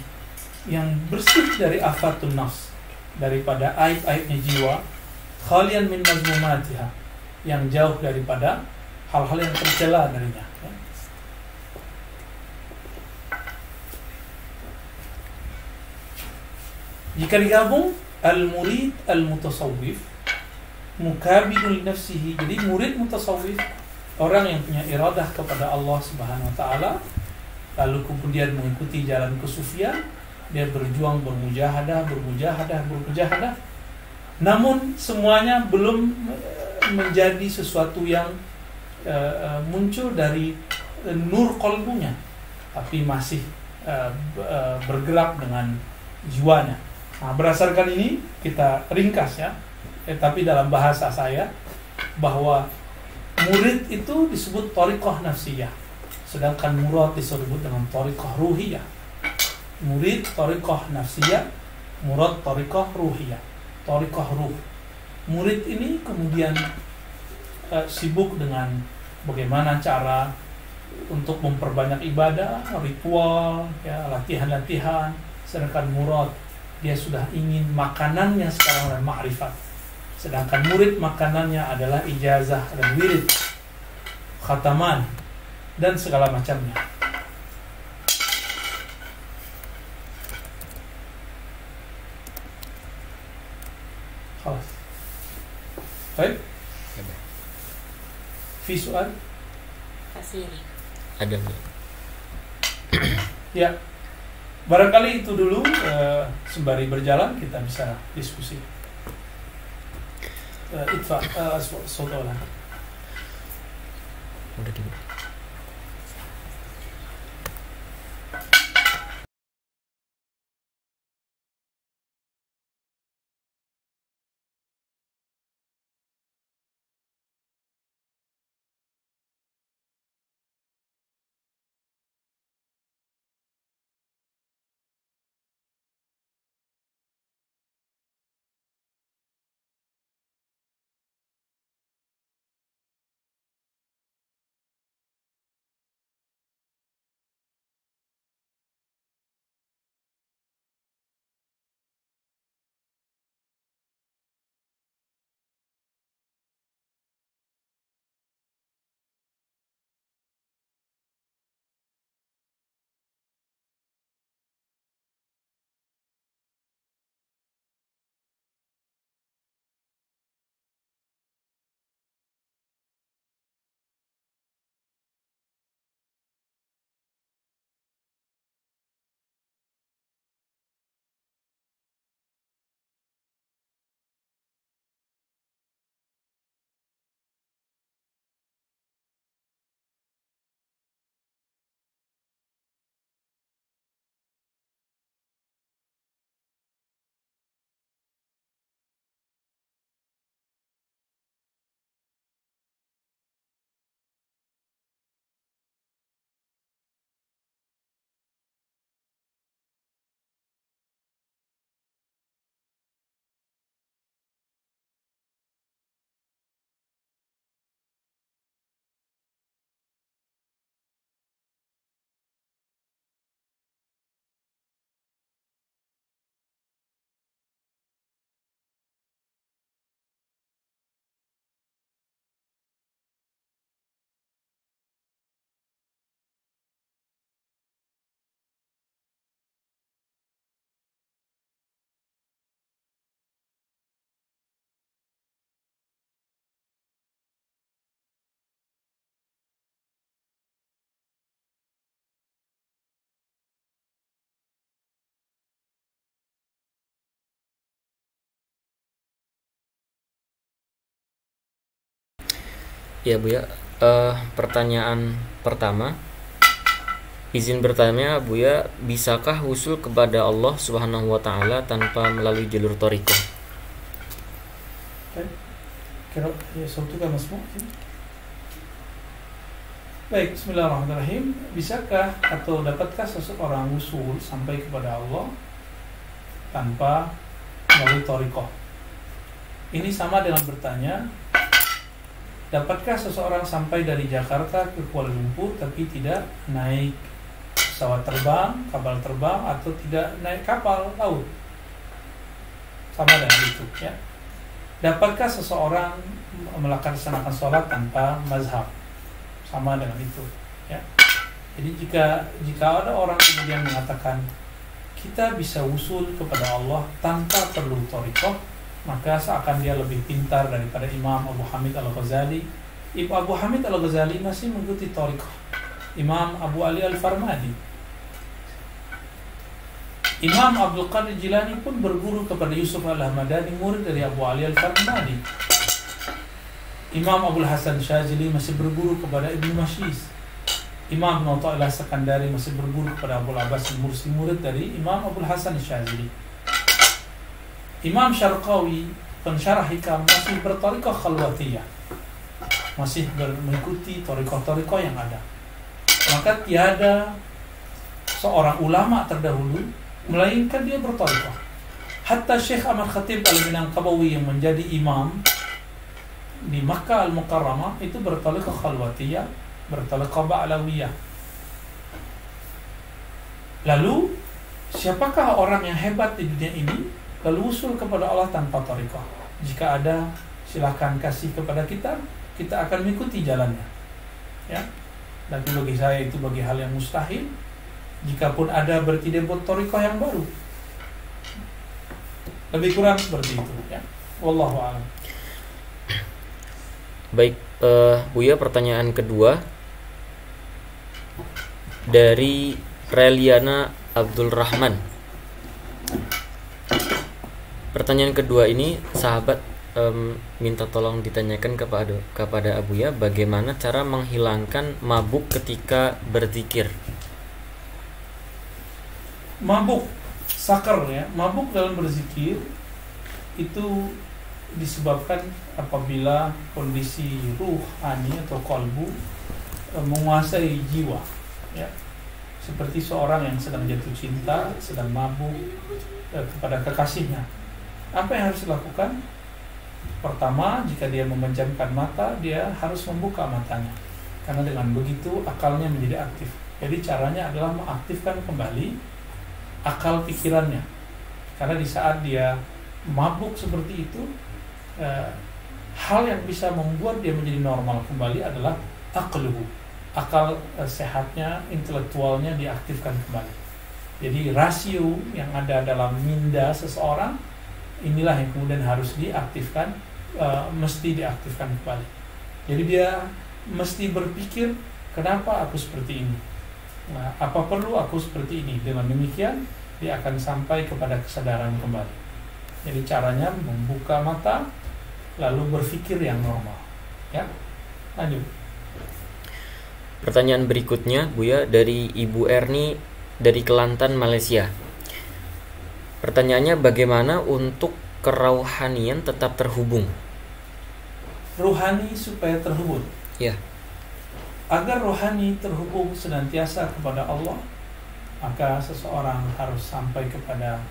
yang bersih dari afatun nafs daripada aib-aibnya jiwa khalian min mazmumatiha yang jauh daripada hal-hal yang tercela darinya. Jika digabung al-murid al-mutasawwif mukabidun nafsihi. Jadi murid mutasawwif orang yang punya iradah kepada Allah Subhanahu wa taala lalu kemudian mengikuti jalan kesufian dia berjuang bermujahadah bermujahadah bermujahadah. Namun semuanya belum eh, menjadi sesuatu yang uh, muncul dari nur kolbunya tapi masih uh, bergerak dengan jiwanya. Nah berdasarkan ini kita ringkas ya eh, tapi dalam bahasa saya bahwa murid itu disebut torikoh nafsiyah. Sedangkan murad disebut dengan torikoh ruhiyah. Murid torikoh nafsiyah murad torikoh ruhiyah. Torikoh ruh. Murid ini kemudian uh, sibuk dengan bagaimana cara untuk memperbanyak ibadah ritual ya latihan-latihan. Sedangkan murad dia sudah ingin makanannya sekarang adalah ma'rifat Sedangkan murid makanannya adalah ijazah dan wirid, khataman, dan segala macamnya. Khalas. Baik. Visual. Ada. Ya. Barangkali itu dulu eh, sembari berjalan kita bisa diskusi uh, itfa uh, saudara udah Ya Bu ya, uh, pertanyaan pertama izin bertanya Bu ya, bisakah usul kepada Allah Subhanahu wa taala tanpa melalui jalur toriko? Ya, Baik, bismillahirrahmanirrahim. Bisakah atau dapatkah seseorang usul sampai kepada Allah tanpa melalui toriko? Ini sama dengan bertanya, Dapatkah seseorang sampai dari Jakarta ke Kuala Lumpur tapi tidak naik pesawat terbang, kapal terbang atau tidak naik kapal laut? Sama dengan itu, ya. Dapatkah seseorang melaksanakan sholat tanpa mazhab? Sama dengan itu, ya. Jadi jika jika ada orang kemudian mengatakan kita bisa usul kepada Allah tanpa perlu torikoh, maka seakan dia lebih pintar daripada Imam Abu Hamid Al-Ghazali. Ibu Abu Hamid Al-Ghazali masih mengikuti Tariqah. Imam Abu Ali Al-Farmadi. Imam Abdul Qadir Jilani pun berguru kepada Yusuf Al-Hamadani, murid dari Abu Ali Al-Farmadi. Imam Abdul Hasan Syazili masih berguru kepada Ibnu Mashis. Imam Ibn Ta'ilah Sekandari masih berguru kepada Abu Abbas Mursi murid dari Imam Abdul Hasan Syazili. Imam Syarqawi pensyarah hikam masih bertorikoh khalwatiyah. Masih mengikuti torikoh-torikoh yang ada. Maka tiada seorang ulama terdahulu melainkan dia bertorikoh. Hatta Syekh Ahmad Khatib al-Minangkabawi yang menjadi imam di Makkah al-Mukarramah itu bertorikoh khalwatiyah bertorikoh ba'lawiyah. Lalu siapakah orang yang hebat di dunia ini lalu usul kepada Allah tanpa torikoh jika ada silahkan kasih kepada kita. Kita akan mengikuti jalannya. Ya. Tapi bagi saya itu bagi hal yang mustahil. Jikapun ada berarti dia buat torikoh yang baru. Lebih kurang seperti itu ya. Wallahu a'lam. Baik uh, Buya pertanyaan kedua. Dari Reliana Abdul Rahman pertanyaan kedua ini sahabat um, minta tolong ditanyakan kepada kepada Abu ya bagaimana cara menghilangkan mabuk ketika berzikir. Mabuk, sakar ya, mabuk dalam berzikir itu disebabkan apabila kondisi ruhani atau kolbu e, menguasai jiwa ya. Seperti seorang yang sedang jatuh cinta sedang mabuk e, kepada kekasihnya apa yang harus dilakukan Pertama, jika dia memejamkan mata, dia harus membuka matanya. Karena dengan begitu akalnya menjadi aktif. Jadi caranya adalah mengaktifkan kembali akal pikirannya. Karena di saat dia mabuk seperti itu, eh, hal yang bisa membuat dia menjadi normal kembali adalah akluhu. Akal eh, sehatnya, intelektualnya diaktifkan kembali. Jadi rasio yang ada dalam minda seseorang inilah yang kemudian harus diaktifkan uh, mesti diaktifkan kembali. Jadi dia mesti berpikir kenapa aku seperti ini. Nah, apa perlu aku seperti ini? Dengan demikian dia akan sampai kepada kesadaran kembali. Jadi caranya membuka mata lalu berpikir yang normal. Ya. Lanjut. Pertanyaan berikutnya, Buya, dari Ibu Erni dari Kelantan, Malaysia. Pertanyaannya bagaimana untuk kerohanian tetap terhubung? Rohani supaya terhubung. Ya. Agar rohani terhubung senantiasa kepada Allah, maka seseorang harus sampai kepada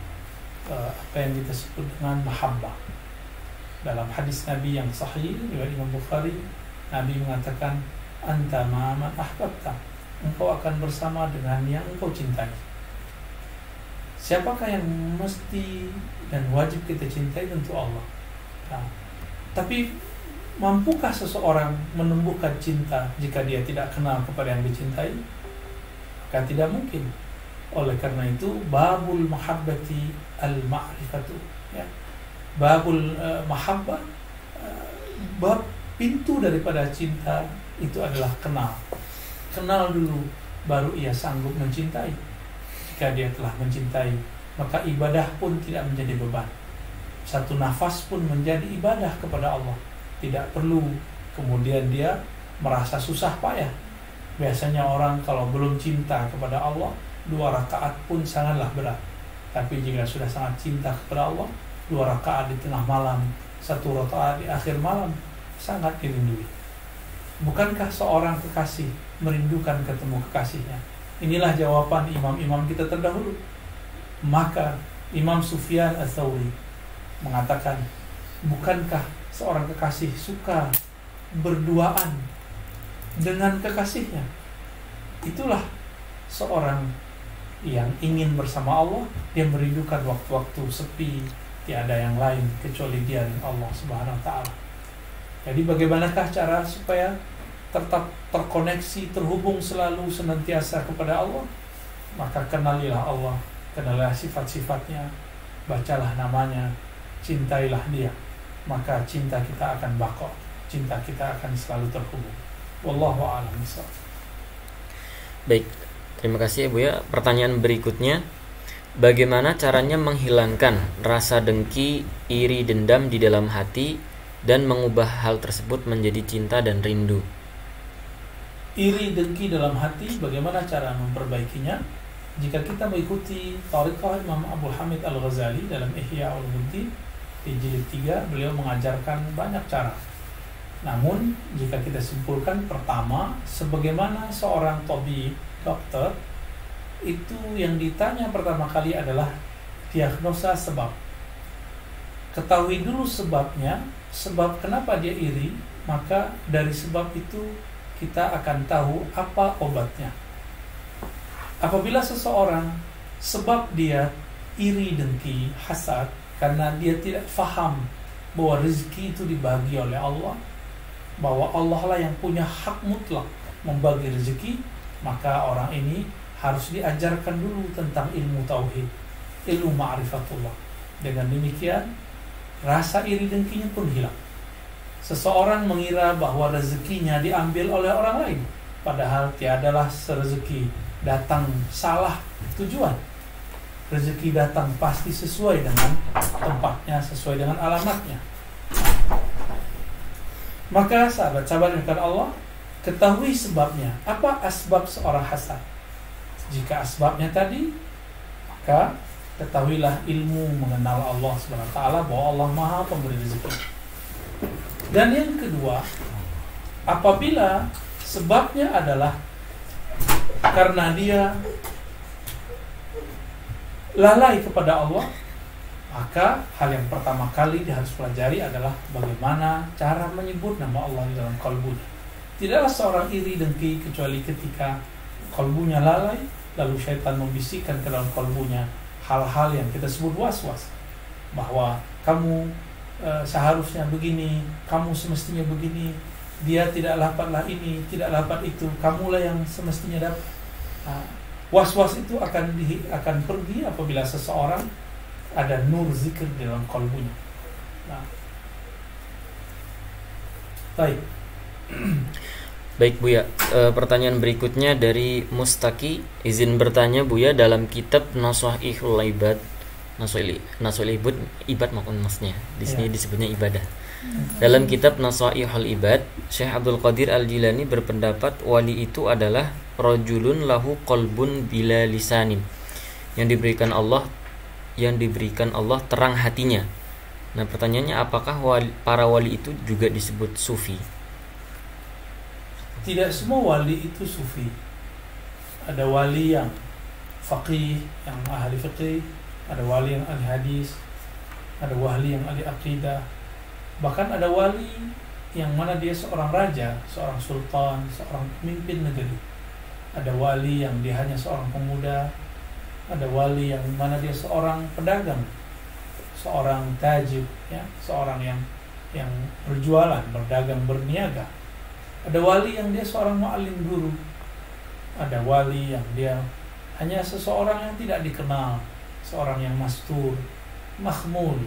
uh, apa yang kita sebut dengan mahabbah. Dalam hadis Nabi yang sahih riwayat Imam Bukhari, Nabi mengatakan, "Anta ma'aman ahbabta." Engkau akan bersama dengan yang engkau cintai. Siapakah yang mesti dan wajib kita cintai tentu Allah. Nah, tapi mampukah seseorang menumbuhkan cinta jika dia tidak kenal kepada yang dicintai? Kan tidak mungkin. Oleh karena itu, babul mahabbati al ma'rifatu ya. Babul uh, mahabbah uh, bab pintu daripada cinta itu adalah kenal. Kenal dulu baru ia sanggup mencintai jika dia telah mencintai, maka ibadah pun tidak menjadi beban. Satu nafas pun menjadi ibadah kepada Allah. Tidak perlu kemudian dia merasa susah payah. Biasanya orang kalau belum cinta kepada Allah, dua rakaat pun sangatlah berat. Tapi jika sudah sangat cinta kepada Allah, dua rakaat di tengah malam, satu rakaat di akhir malam, sangat dirindui. Bukankah seorang kekasih merindukan ketemu kekasihnya? Inilah jawaban imam-imam kita terdahulu. Maka Imam Sufyan Ats-Tsauri mengatakan, "Bukankah seorang kekasih suka berduaan dengan kekasihnya?" Itulah seorang yang ingin bersama Allah, dia merindukan waktu-waktu sepi, tiada yang lain kecuali dia dan Allah Subhanahu wa taala. Jadi bagaimanakah cara supaya tetap terkoneksi, terhubung selalu senantiasa kepada Allah, maka kenalilah Allah, kenalilah sifat-sifatnya, bacalah namanya, cintailah dia, maka cinta kita akan bakok, cinta kita akan selalu terhubung. Wallahu a'lam Baik, terima kasih Ibu ya. Pertanyaan berikutnya, bagaimana caranya menghilangkan rasa dengki, iri, dendam di dalam hati dan mengubah hal tersebut menjadi cinta dan rindu. Iri dengki dalam hati, bagaimana cara memperbaikinya? Jika kita mengikuti Tariqah Imam Abu Hamid Al-Ghazali dalam Ihya Ulumuddin di jilid 3, beliau mengajarkan banyak cara. Namun, jika kita simpulkan pertama, sebagaimana seorang tobi dokter, itu yang ditanya pertama kali adalah diagnosa sebab. Ketahui dulu sebabnya, sebab kenapa dia iri, maka dari sebab itu kita akan tahu apa obatnya. Apabila seseorang sebab dia iri dengki, hasad karena dia tidak faham bahwa rezeki itu dibagi oleh Allah, bahwa Allah lah yang punya hak mutlak membagi rezeki, maka orang ini harus diajarkan dulu tentang ilmu tauhid, ilmu ma'rifatullah. Dengan demikian, rasa iri dengkinya pun hilang. Seseorang mengira bahwa rezekinya diambil oleh orang lain, padahal tiadalah serezeki datang salah tujuan. Rezeki datang pasti sesuai dengan tempatnya, sesuai dengan alamatnya. Maka sahabat-sahabat yang Allah, ketahui sebabnya. Apa asbab seorang hasad? Jika asbabnya tadi, maka ketahuilah ilmu mengenal Allah taala bahwa Allah Maha Pemberi rezeki. Dan yang kedua, apabila sebabnya adalah karena dia lalai kepada Allah, maka hal yang pertama kali dia harus pelajari adalah bagaimana cara menyebut nama Allah di dalam kalbunya. Tidaklah seorang iri dengki kecuali ketika kalbunya lalai, lalu syaitan membisikkan ke dalam kalbunya hal-hal yang kita sebut was-was bahwa kamu e, seharusnya begini, kamu semestinya begini, dia tidak dapatlah ini, tidak dapat itu, kamulah yang semestinya dapat. Nah, was-was itu akan di, akan pergi apabila seseorang ada nur zikir dalam kalbunya. Nah. Baik. [clears throat] Baik Buya, e, pertanyaan berikutnya dari Mustaki izin bertanya Buya dalam kitab Naswahihul Ibad Naswahil Naswahil Ibad ibad maupun masnya di sini ya. disebutnya ibadah. Hmm. Dalam kitab Naswahihul Ibad, Syekh Abdul Qadir Al Jilani berpendapat wali itu adalah rojulun lahu kolbun bila lisanin yang diberikan Allah yang diberikan Allah terang hatinya. Nah pertanyaannya apakah wali, para wali itu juga disebut sufi? tidak semua wali itu sufi. Ada wali yang faqih, yang ahli fiqih, ada wali yang ahli hadis, ada wali yang ahli akidah. Bahkan ada wali yang mana dia seorang raja, seorang sultan, seorang pemimpin negeri. Ada wali yang dia hanya seorang pemuda, ada wali yang mana dia seorang pedagang, seorang tajib, ya, seorang yang yang berjualan, berdagang, berniaga ada wali yang dia seorang mu'alim guru. Ada wali yang dia hanya seseorang yang tidak dikenal, seorang yang mastur, mahmul.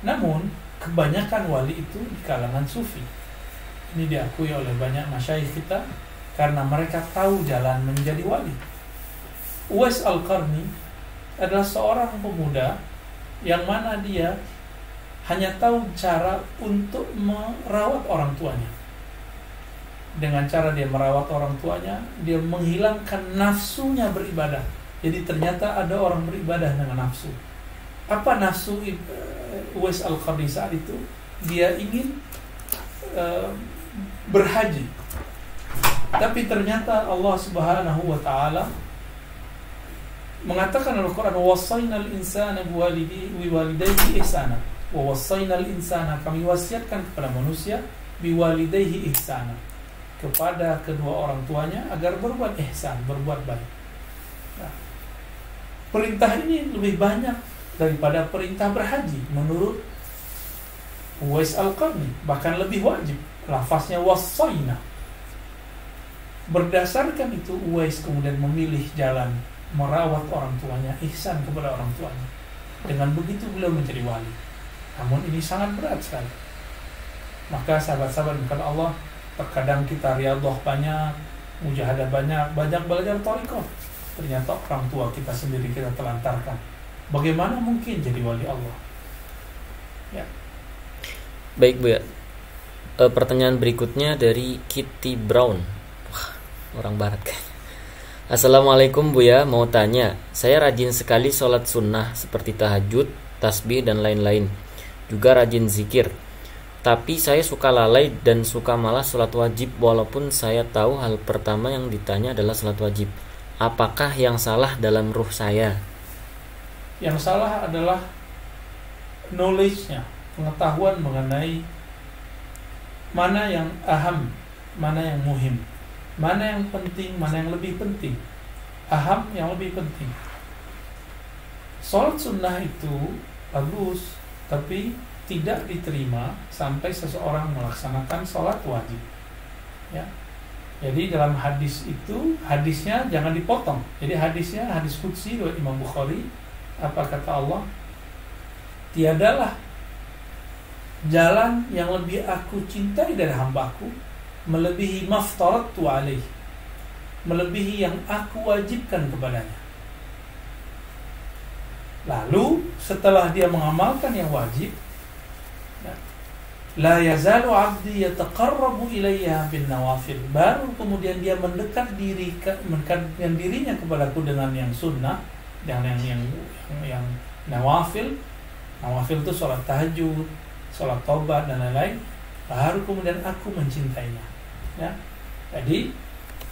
Namun, kebanyakan wali itu di kalangan sufi. Ini diakui oleh banyak masyayikh kita karena mereka tahu jalan menjadi wali. Uwais Al-Qarni adalah seorang pemuda yang mana dia hanya tahu cara untuk merawat orang tuanya dengan cara dia merawat orang tuanya, dia menghilangkan nafsunya beribadah. Jadi ternyata ada orang beribadah dengan nafsu. Apa nafsu uh, Uwais al saat itu? Dia ingin uh, berhaji. Tapi ternyata Allah Subhanahu wa taala mengatakan dalam Al-Qur'an wasainal insana biwalidayhi ihsana. Wa wasainal insana kami wasiatkan kepada manusia biwalidayhi ihsana kepada kedua orang tuanya agar berbuat ihsan, berbuat baik. Perintah ini lebih banyak daripada perintah berhaji menurut Uwais Al-Qarni, bahkan lebih wajib. Lafaznya wasaina. Berdasarkan itu Uwais kemudian memilih jalan merawat orang tuanya, ihsan kepada orang tuanya. Dengan begitu beliau menjadi wali. Namun ini sangat berat sekali. Maka sahabat-sahabat bukan Allah terkadang kita riadoh banyak mujahadah banyak banyak belajar toriko ternyata orang tua kita sendiri kita telantarkan bagaimana mungkin jadi wali Allah ya Baik Bu ya. E, pertanyaan berikutnya dari Kitty Brown. Wah, orang barat kan. Assalamualaikum Bu ya, mau tanya. Saya rajin sekali sholat sunnah seperti tahajud, tasbih dan lain-lain. Juga rajin zikir. Tapi saya suka lalai dan suka malah sholat wajib walaupun saya tahu hal pertama yang ditanya adalah sholat wajib. Apakah yang salah dalam ruh saya? Yang salah adalah knowledge-nya, pengetahuan mengenai mana yang aham, mana yang muhim, mana yang penting, mana yang lebih penting. Aham yang lebih penting. Sholat sunnah itu bagus, tapi tidak diterima sampai seseorang melaksanakan sholat wajib. Ya. Jadi dalam hadis itu hadisnya jangan dipotong. Jadi hadisnya hadis kudsi dari Imam Bukhari apa kata Allah? Tiadalah jalan yang lebih aku cintai dari hambaku melebihi maftaratu alaih melebihi yang aku wajibkan kepadanya lalu setelah dia mengamalkan yang wajib la yazalu abdi yataqarrabu ilayya bin nawafil. Baru kemudian dia mendekat diri mendekatkan dirinya kepadaku dengan yang sunnah dengan yang yang yang, yang nawafil. Nawafil itu sholat tahajud sholat tobat dan lain-lain. Baru kemudian aku mencintainya. Ya. Jadi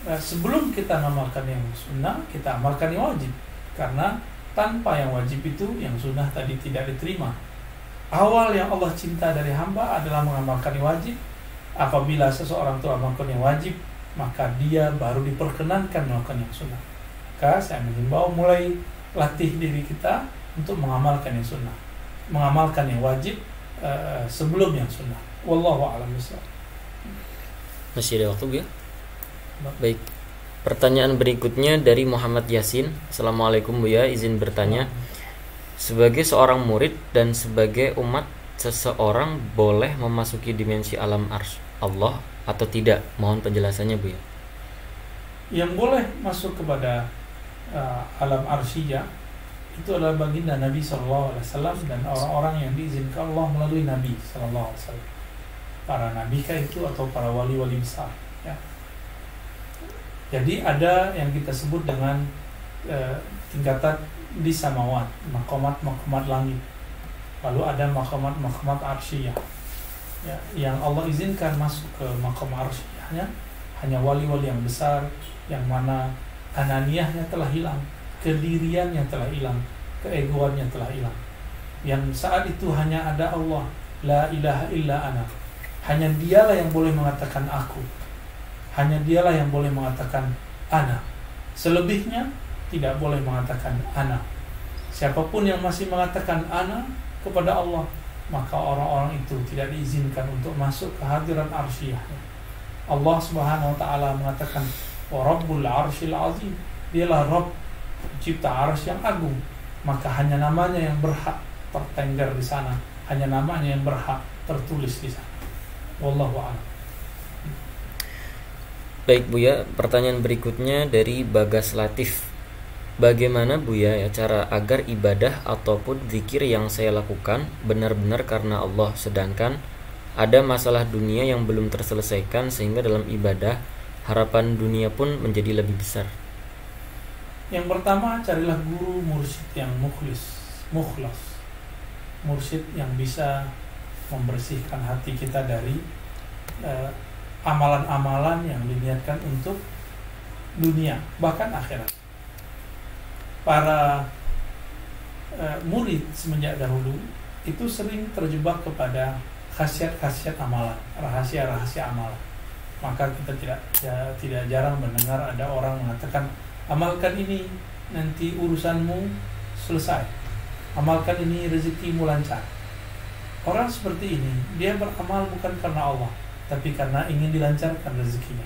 eh, sebelum kita mengamalkan yang sunnah kita amalkan yang wajib. Karena tanpa yang wajib itu yang sunnah tadi tidak diterima awal yang Allah cinta dari hamba adalah mengamalkan yang wajib apabila seseorang itu amalkan yang wajib maka dia baru diperkenankan melakukan yang sunnah maka saya mengimbau mulai latih diri kita untuk mengamalkan yang sunnah mengamalkan yang wajib uh, sebelum yang sunnah. Wallahu a'lam Masih ada waktu ya? Baik. Pertanyaan berikutnya dari Muhammad Yasin. Assalamualaikum Bu ya, izin bertanya. Sebagai seorang murid dan sebagai umat seseorang boleh memasuki dimensi alam ars Allah atau tidak? Mohon penjelasannya Bu ya. Yang boleh masuk kepada uh, alam arsiyah itu adalah baginda Nabi Shallallahu Alaihi Wasallam dan orang-orang yang diizinkan Allah melalui Nabi Shallallahu Alaihi Wasallam para nabi kah itu atau para wali-wali besar ya. jadi ada yang kita sebut dengan e, tingkatan di samawat makomat makomat langit lalu ada makomat makomat arsyiyah ya, yang Allah izinkan masuk ke makom arsyiyahnya hanya wali-wali yang besar yang mana ananiyahnya telah hilang kedirian yang telah hilang, keegoan yang telah hilang. Yang saat itu hanya ada Allah, la ilaha illa ana. Hanya dialah yang boleh mengatakan aku. Hanya dialah yang boleh mengatakan ana. Selebihnya tidak boleh mengatakan ana. Siapa pun yang masih mengatakan ana kepada Allah, maka orang-orang itu tidak diizinkan untuk masuk ke hadiran arsyiyah. Allah Subhanahu wa taala mengatakan, "Wa rabbul arsyil azim." Dialah Rabb pencipta aras yang agung maka hanya namanya yang berhak tertengger di sana hanya namanya yang berhak tertulis di sana wallahu a'lam Baik Buya, pertanyaan berikutnya dari Bagas Latif. Bagaimana Buya ya cara agar ibadah ataupun zikir yang saya lakukan benar-benar karena Allah sedangkan ada masalah dunia yang belum terselesaikan sehingga dalam ibadah harapan dunia pun menjadi lebih besar. Yang pertama carilah guru mursyid yang mukhlis, mukhlas. Mursyid yang bisa membersihkan hati kita dari eh, amalan-amalan yang diniatkan untuk dunia, bahkan akhirat. Para uh, murid semenjak dahulu itu sering terjebak kepada khasiat-khasiat amalan, rahasia-rahasia amalan. Maka kita tidak ya, tidak jarang mendengar ada orang mengatakan amalkan ini nanti urusanmu selesai. Amalkan ini rezekimu lancar. Orang seperti ini dia beramal bukan karena Allah tapi karena ingin dilancarkan rezekinya.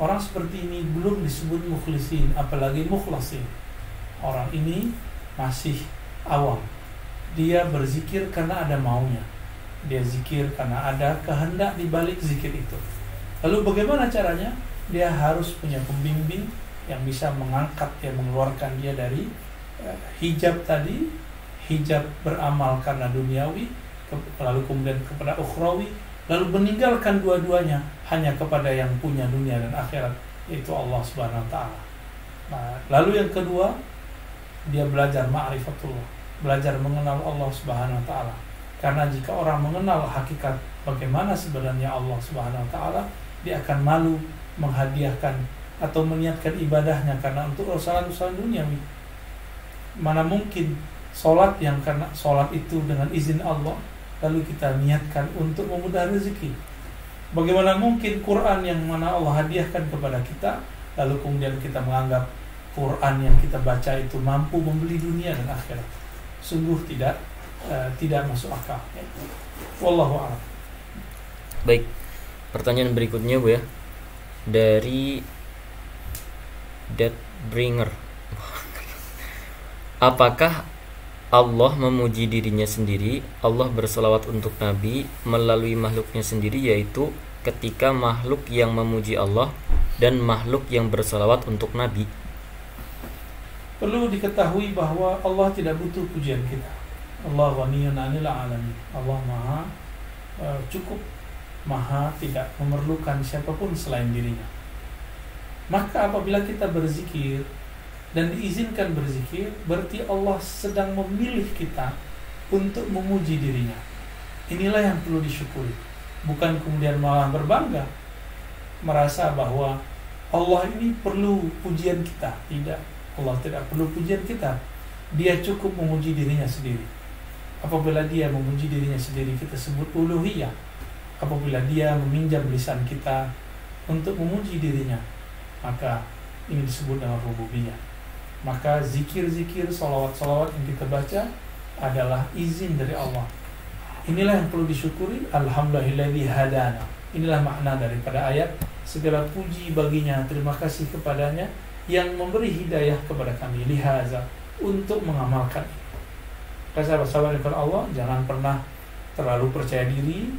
Orang seperti ini belum disebut mukhlisin apalagi mukhlasin orang ini masih awam. Dia berzikir karena ada maunya. Dia zikir karena ada kehendak di balik zikir itu. Lalu bagaimana caranya? Dia harus punya pembimbing yang bisa mengangkat ya mengeluarkan dia dari uh, hijab tadi hijab beramal karena duniawi lalu kemudian kepada ukhrawi lalu meninggalkan dua-duanya hanya kepada yang punya dunia dan akhirat yaitu Allah Subhanahu wa taala. Nah, lalu yang kedua dia belajar ma'rifatullah, belajar mengenal Allah Subhanahu wa taala. Karena jika orang mengenal hakikat bagaimana sebenarnya Allah Subhanahu wa taala, dia akan malu menghadiahkan atau meniatkan ibadahnya karena untuk urusan-urusan duniawi. Mana mungkin sholat yang karena sholat itu dengan izin Allah lalu kita niatkan untuk memudah rezeki. Bagaimana mungkin Quran yang mana Allah hadiahkan kepada kita lalu kemudian kita menganggap Quran yang kita baca itu mampu membeli dunia dan akhirat. Sungguh tidak uh, tidak masuk akal. Wallahu a'lam. Baik. Pertanyaan berikutnya Bu ya. Dari Deadbringer. [laughs] Apakah Allah memuji dirinya sendiri, Allah berselawat untuk Nabi melalui makhluknya sendiri yaitu ketika makhluk yang memuji Allah dan makhluk yang berselawat untuk Nabi. Perlu diketahui bahwa Allah tidak butuh pujian kita. Allah waniyun anil alamin. Allah maha uh, cukup maha tidak memerlukan siapa pun selain dirinya. Maka apabila kita berzikir dan diizinkan berzikir, berarti Allah sedang memilih kita untuk memuji dirinya. Inilah yang perlu disyukuri. Bukan kemudian malah berbangga, merasa bahwa Allah ini perlu pujian kita. Tidak, Allah tidak perlu pujian kita. Dia cukup memuji dirinya sendiri. Apabila dia memuji dirinya sendiri, kita sebut uluhiyah. Apabila dia meminjam lisan kita untuk memuji dirinya, maka ini disebut dengan rububiyah maka zikir-zikir, salawat-salawat yang kita baca adalah izin dari Allah. Inilah yang perlu disyukuri. Alhamdulillahilladzi hadana. Inilah makna daripada ayat. Segala puji baginya. Terima kasih kepadanya yang memberi hidayah kepada kami. Lihaza. Untuk mengamalkan. Kata sahabat kepada Allah, jangan pernah terlalu percaya diri.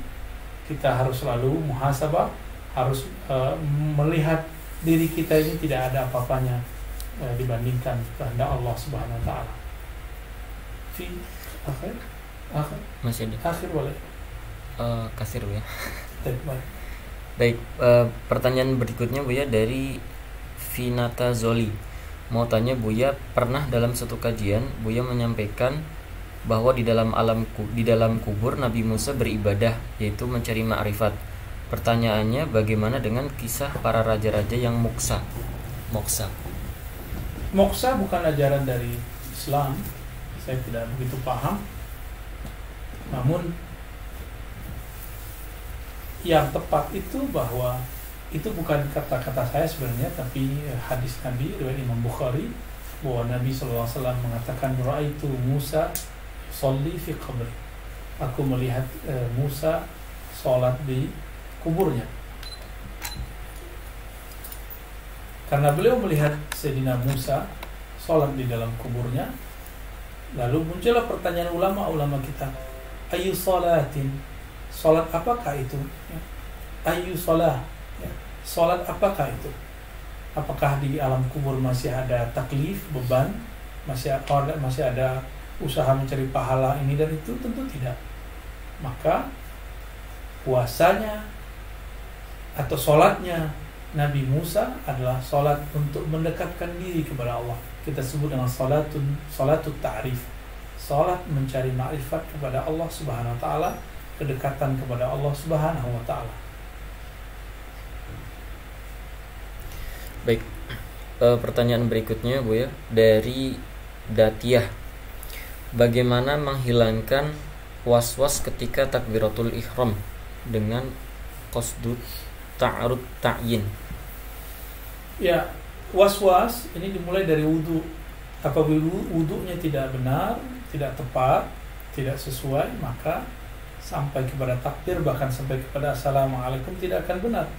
Kita harus selalu muhasabah. Harus uh, melihat diri kita ini tidak ada apa-apanya eh, dibandingkan kehendak Allah Subhanahu wa taala. Fi akhir akhir Masih ada. akhir boleh. Eh, kasir ya. Baik, baik. Eh, pertanyaan berikutnya Bu ya dari Vinata Zoli. Mau tanya Buya, pernah dalam satu kajian Buya menyampaikan bahwa di dalam alam di dalam kubur Nabi Musa beribadah yaitu mencari ma'rifat. Pertanyaannya bagaimana dengan kisah para raja-raja yang moksa? Moksa. Moksa bukan ajaran dari Islam. Saya tidak begitu paham. Namun yang tepat itu bahwa itu bukan kata-kata saya sebenarnya tapi eh, hadis Nabi riwayat Imam Bukhari bahwa Nabi SAW mengatakan itu Musa sholli fi qabri aku melihat eh, Musa sholat di kuburnya karena beliau melihat Sayyidina Musa sholat di dalam kuburnya lalu muncullah pertanyaan ulama-ulama kita ayu sholatin sholat apakah itu Ya. ayu sholat. Sholat apakah itu apakah di alam kubur masih ada taklif beban masih ada masih ada usaha mencari pahala ini dan itu tentu tidak maka puasanya atau sholatnya Nabi Musa adalah sholat untuk mendekatkan diri kepada Allah. Kita sebut dengan sholatun sholatut ta'rif. Sholat mencari ma'rifat kepada Allah Subhanahu wa taala, kedekatan kepada Allah Subhanahu wa taala. Baik. Eh, pertanyaan berikutnya Bu ya dari Datiah. Bagaimana menghilangkan was-was ketika takbiratul ihram dengan qasdut ta'arud ta'yin? Ya, was-was ini dimulai dari wudhu. Apabila wudhunya tidak benar, tidak tepat, tidak sesuai, maka sampai kepada takbir bahkan sampai kepada assalamualaikum tidak akan benar.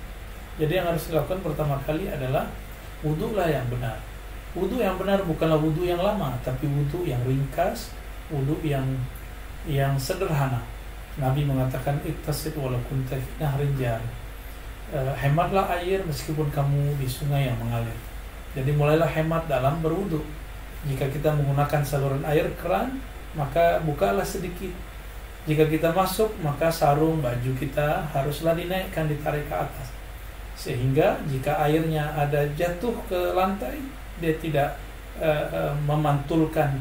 Jadi yang harus dilakukan pertama kali adalah wudhulah yang benar. Wudhu yang benar bukanlah wudhu yang lama, tapi wudhu yang ringkas, wudhu yang yang sederhana. Nabi mengatakan ittasid walau kunta fi nahrin jari. Eh, hematlah air meskipun kamu di sungai yang mengalir. Jadi mulailah hemat dalam berwudhu. Jika kita menggunakan saluran air keran, maka bukalah sedikit Jika kita masuk, maka sarung baju kita haruslah dinaikkan ditarik ke atas. Sehingga jika airnya ada jatuh ke lantai, dia tidak uh, uh, memantulkan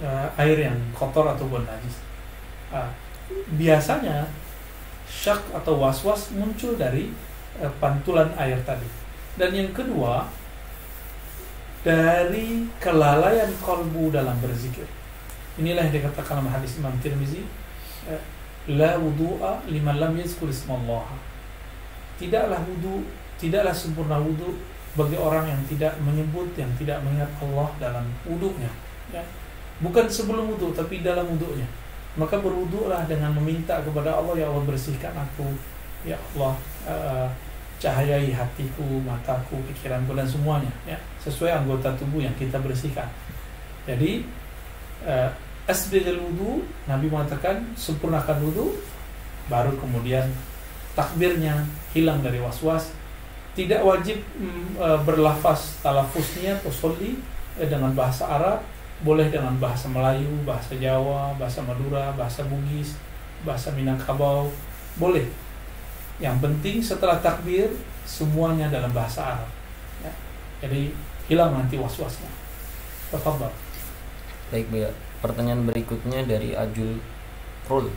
uh, air yang kotor ataupun najis. Uh, biasanya syak atau was-was muncul dari uh, pantulan air tadi. Dan yang kedua, dari kelalaian kolbu dalam berzikir. Inilah yang dikatakan dalam hadis Imam Tirmizi, la wudu'a liman lam yazkur ismallah. Tidaklah wudu, tidaklah sempurna wudu bagi orang yang tidak menyebut, yang tidak mengingat Allah dalam wudunya. Ya. Bukan sebelum wudu, tapi dalam wudunya. Maka berwudulah dengan meminta kepada Allah, ya Allah bersihkan aku, ya Allah. Uh, cahayai hatiku, mataku, pikiranku dan semuanya ya sesuai anggota tubuh yang kita bersihkan. Jadi uh, asbidul wudu Nabi mengatakan sempurnakan wudu baru kemudian takbirnya hilang dari was-was tidak wajib mm, uh, berlafaz talafusnya soli uh, dengan bahasa Arab boleh dengan bahasa Melayu, bahasa Jawa, bahasa Madura, bahasa Bugis, bahasa Minangkabau boleh yang penting setelah takbir semuanya dalam bahasa Arab. Ya. Jadi hilang nanti was-wasnya. Tafadhal. Baik, Bu ya. Pertanyaan berikutnya dari Ajul Rul.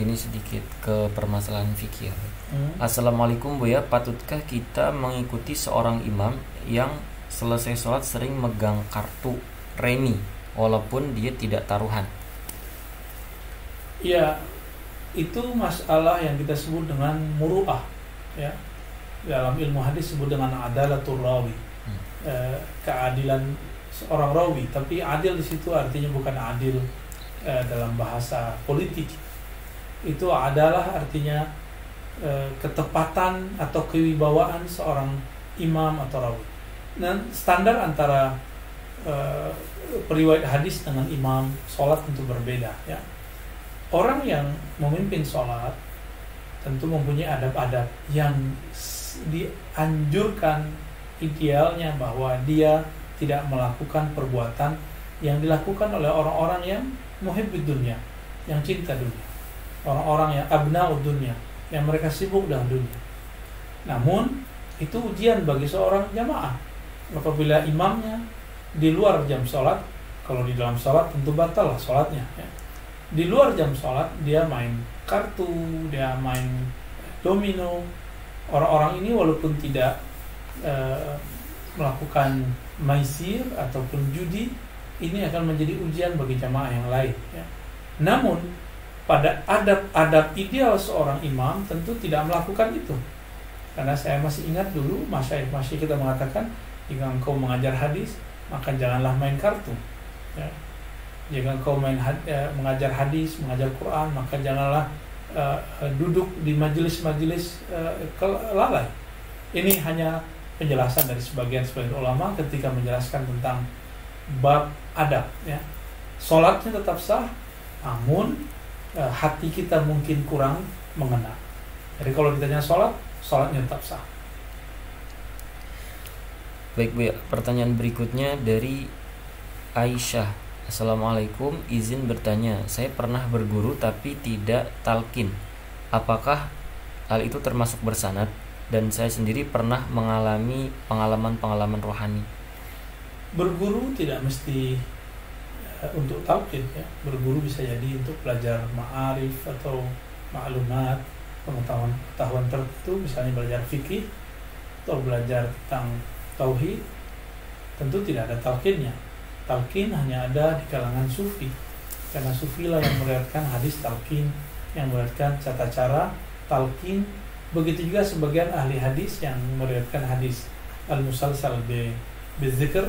Ini sedikit ke permasalahan fikih. Hmm. Assalamualaikum Bu ya, patutkah kita mengikuti seorang imam yang selesai sholat sering megang kartu remi walaupun dia tidak taruhan? Ya, itu masalah yang kita sebut dengan muruah ya dalam ilmu hadis sebut dengan adalatul rawi hmm. e, keadilan seorang rawi tapi adil di situ artinya bukan adil e, dalam bahasa politik itu adalah artinya e, ketepatan atau kewibawaan seorang imam atau rawi dan standar antara e, periwayat hadis dengan imam sholat tentu berbeda ya orang yang memimpin sholat tentu mempunyai adab-adab yang dianjurkan idealnya bahwa dia tidak melakukan perbuatan yang dilakukan oleh orang-orang yang muhibbid dunia, yang cinta dunia. Orang-orang yang abna'ud dunia, yang mereka sibuk dengan dunia. Namun, itu ujian bagi seorang jamaah. Apabila imamnya di luar jam sholat, kalau di dalam sholat tentu batal lah sholatnya. Ya di luar jam sholat dia main kartu dia main domino orang-orang ini walaupun tidak e, melakukan maisir ataupun judi ini akan menjadi ujian bagi jamaah yang lain ya. namun pada adab-adab ideal seorang imam tentu tidak melakukan itu karena saya masih ingat dulu masa masih kita mengatakan jika engkau mengajar hadis maka janganlah main kartu ya jika engkau main had, eh, mengajar hadis, mengajar Quran, maka janganlah uh, duduk di majelis-majelis uh, lalai. Ini hanya penjelasan dari sebagian sebagian ulama ketika menjelaskan tentang bab adab. Ya. Solatnya tetap sah, namun uh, hati kita mungkin kurang mengenal. Jadi kalau ditanya sholat, sholatnya tetap sah. Baik Bu, ya. pertanyaan berikutnya dari Aisyah Assalamualaikum, izin bertanya. Saya pernah berguru tapi tidak talkin. Apakah hal itu termasuk bersanad? Dan saya sendiri pernah mengalami pengalaman-pengalaman rohani. Berguru tidak mesti untuk talkin ya. Berguru bisa jadi untuk belajar ma'arif atau maklumat, pengetahuan-pengetahuan tertentu, misalnya belajar fikih atau belajar tentang tauhid. Tentu tidak ada talkinnya talqin hanya ada di kalangan sufi karena sufi lah yang meriwayatkan hadis talqin yang meriwayatkan tata cara talqin begitu juga sebagian ahli hadis yang meriwayatkan hadis al musalsal be bezikr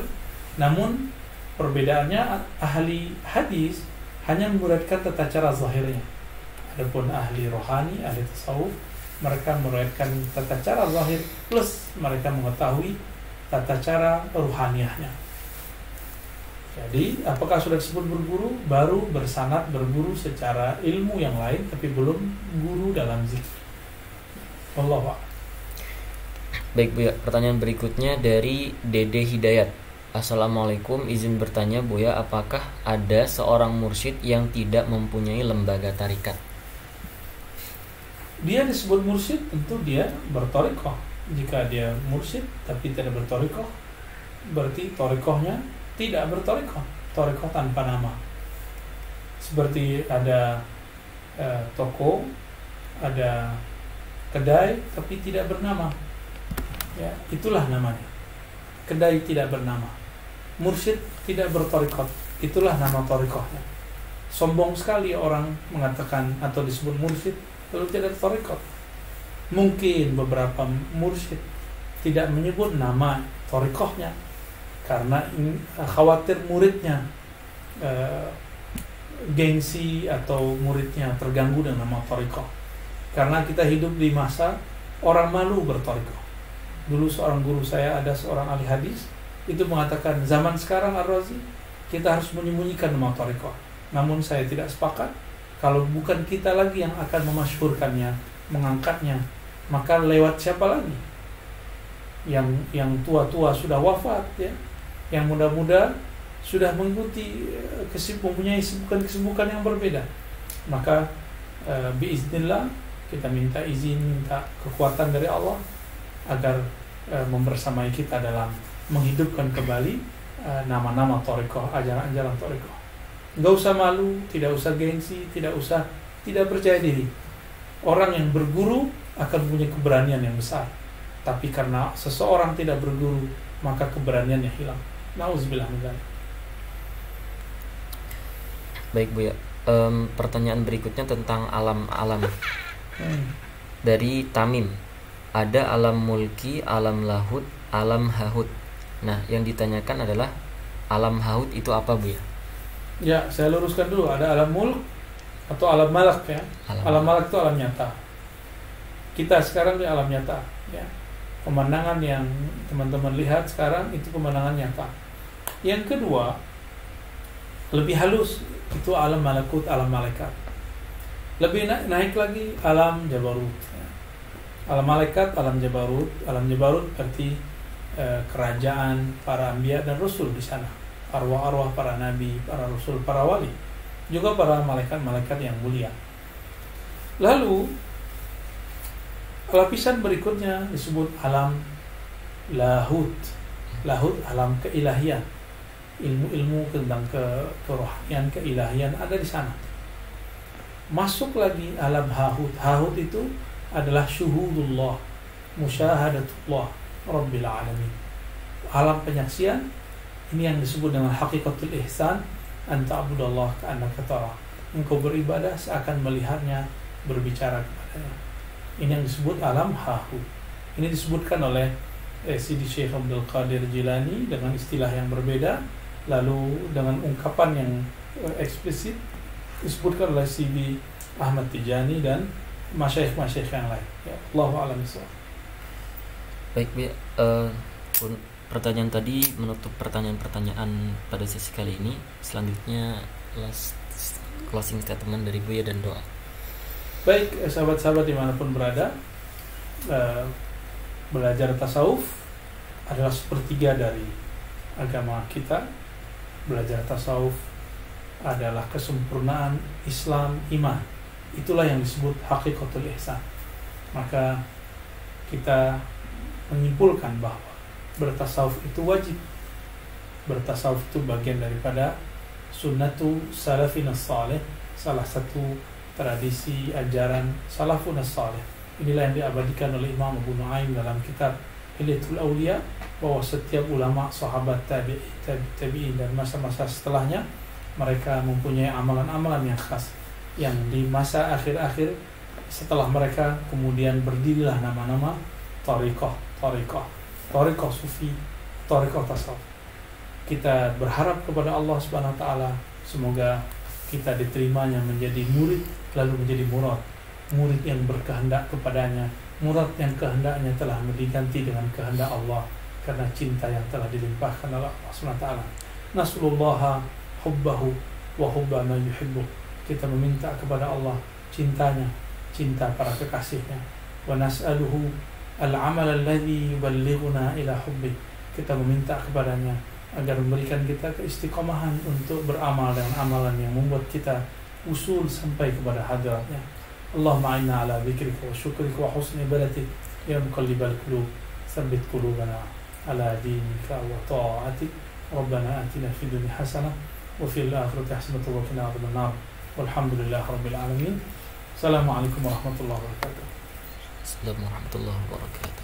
namun perbedaannya ahli hadis hanya meriwayatkan tata cara zahirnya. Adapun ahli rohani ahli tasawuf mereka meriwayatkan tata cara zahir plus mereka mengetahui tata cara ruhaniahnya. Jadi apakah sudah disebut berguru? Baru bersanat berguru secara ilmu yang lain tapi belum guru dalam zikir. Allah Baik Bu ya, pertanyaan berikutnya dari Dede Hidayat. Assalamualaikum, izin bertanya Buya, apakah ada seorang mursyid yang tidak mempunyai lembaga tarikat? Dia disebut mursyid tentu dia bertorikoh. Jika dia mursyid tapi tidak bertorikoh, berarti torikohnya tidak bertorikoh, torikoh tanpa nama. Seperti ada eh, toko, ada kedai tapi tidak bernama. Ya, itulah namanya. Kedai tidak bernama mursyid tidak bertorikot. Itulah nama torikohnya. Sombong sekali orang mengatakan atau disebut mursyid lalu tidak torikot. Mungkin beberapa mursyid tidak menyebut nama torikohnya karena khawatir muridnya uh, gengsi atau muridnya terganggu dengan nama torikoh. Karena kita hidup di masa orang malu bertorikoh. Dulu seorang guru saya ada seorang ahli hadis itu mengatakan zaman sekarang Ar-Razi kita harus menyembunyikan nama Toriko. Namun saya tidak sepakat kalau bukan kita lagi yang akan memasyhurkannya, mengangkatnya, maka lewat siapa lagi? Yang yang tua-tua sudah wafat ya, yang muda-muda sudah mengikuti eh, kesibuk, mempunyai kesibukan-kesibukan yang berbeda. Maka e, biiznillah kita minta izin, minta kekuatan dari Allah agar e, membersamai kita dalam menghidupkan kembali uh, nama-nama toriko, ajaran-ajaran toriko. Nggak usah malu, tidak usah gengsi, tidak usah tidak percaya diri. Orang yang berguru akan punya keberanian yang besar. Tapi karena seseorang tidak berguru, maka keberaniannya hilang. Nauzubillah Baik Bu ya. Um, pertanyaan berikutnya tentang alam-alam. Hmm. Dari Tamim. Ada alam mulki, alam lahut, alam hahut Nah, yang ditanyakan adalah alam haud itu apa, Bu ya? Ya, saya luruskan dulu. Ada alam mulk atau alam malak ya. Alam, alam malak itu alam nyata. Kita sekarang di alam nyata, ya. Pemandangan yang teman-teman lihat sekarang itu pemandangan nyata. Yang kedua, lebih halus itu alam malakut, alam malaikat. Lebih naik, naik lagi alam jabarut. Ya. Alam malaikat, alam jabarut, alam jabarut berarti Eh, kerajaan para ambia dan rasul di sana. Arwah-arwah para nabi para rasul para wali juga para malaikat-malaikat yang mulia. Lalu lapisan berikutnya disebut alam lahut. Lahut alam keilahian. Ilmu-ilmu tentang ke kerohanian keilahian ada di sana. Masuk lagi alam hahut. Hahut itu adalah syuhudullah musyahadatullah Rabbil Alamin. Alam penyaksian ini yang disebut dengan hakikatul ihsan anta abudallah ka'annaka tara. Engkau beribadah seakan melihatnya berbicara kepadanya. Ini yang disebut alam hahu. Ini disebutkan oleh eh, Sidi Syekh Abdul Qadir Jilani dengan istilah yang berbeda lalu dengan ungkapan yang eh, eksplisit disebutkan oleh Sidi Ahmad Tijani dan masyaikh-masyaikh yang lain. Ya Allah alam Baik. Uh, pertanyaan tadi menutup pertanyaan-pertanyaan pada sesi kali ini. Selanjutnya last closing statement dari Buya dan doa. Baik, eh, sahabat-sahabat di mana pun berada, uh, belajar tasawuf adalah sepertiga dari agama kita. Belajar tasawuf adalah kesempurnaan Islam iman. Itulah yang disebut hakikatul ihsan. Maka kita menyimpulkan bahwa bertasawuf itu wajib. Bertasawuf itu bagian daripada sunnatu salafin salih, salah satu tradisi ajaran salafun salih. Inilah yang diabadikan oleh Imam Abu Nuaim dalam kitab Hilyatul Aulia bahwa setiap ulama, sahabat, tabi'in tabi, dan masa-masa setelahnya mereka mempunyai amalan-amalan yang khas yang di masa akhir-akhir setelah mereka kemudian berdirilah nama-nama tariqah Toriko Toriko Sufi Toriko Tasawuf. Kita berharap kepada Allah Subhanahu Wa Taala semoga kita diterimanya menjadi murid lalu menjadi murad. Murid yang berkehendak kepadanya murad yang kehendaknya telah diganti dengan kehendak Allah karena cinta yang telah dilimpahkan oleh Allah Subhanahu Wa Taala. Nasrullah hubbahu wa hubba ma yuhibbu. Kita meminta kepada Allah cintanya cinta para kekasihnya. Wa nas'aluhu al-amal alladhi yuballighuna ila hubbi kita meminta kepadanya agar memberikan kita keistiqomahan untuk beramal dengan amalan yang membuat kita usul sampai kepada hadratnya. Allahumma inna ala dzikrika wa syukrika wa husni ibadatik ya muqallibal qulub tsabbit qulubana ala dinika wa ta'atik. ربنا آتنا في الدنيا حسنة وفي الآخرة حسنة وقنا عذاب النار والحمد لله رب العالمين السلام عليكم ورحمة الله وبركاته السلام ورحمة الله وبركاته.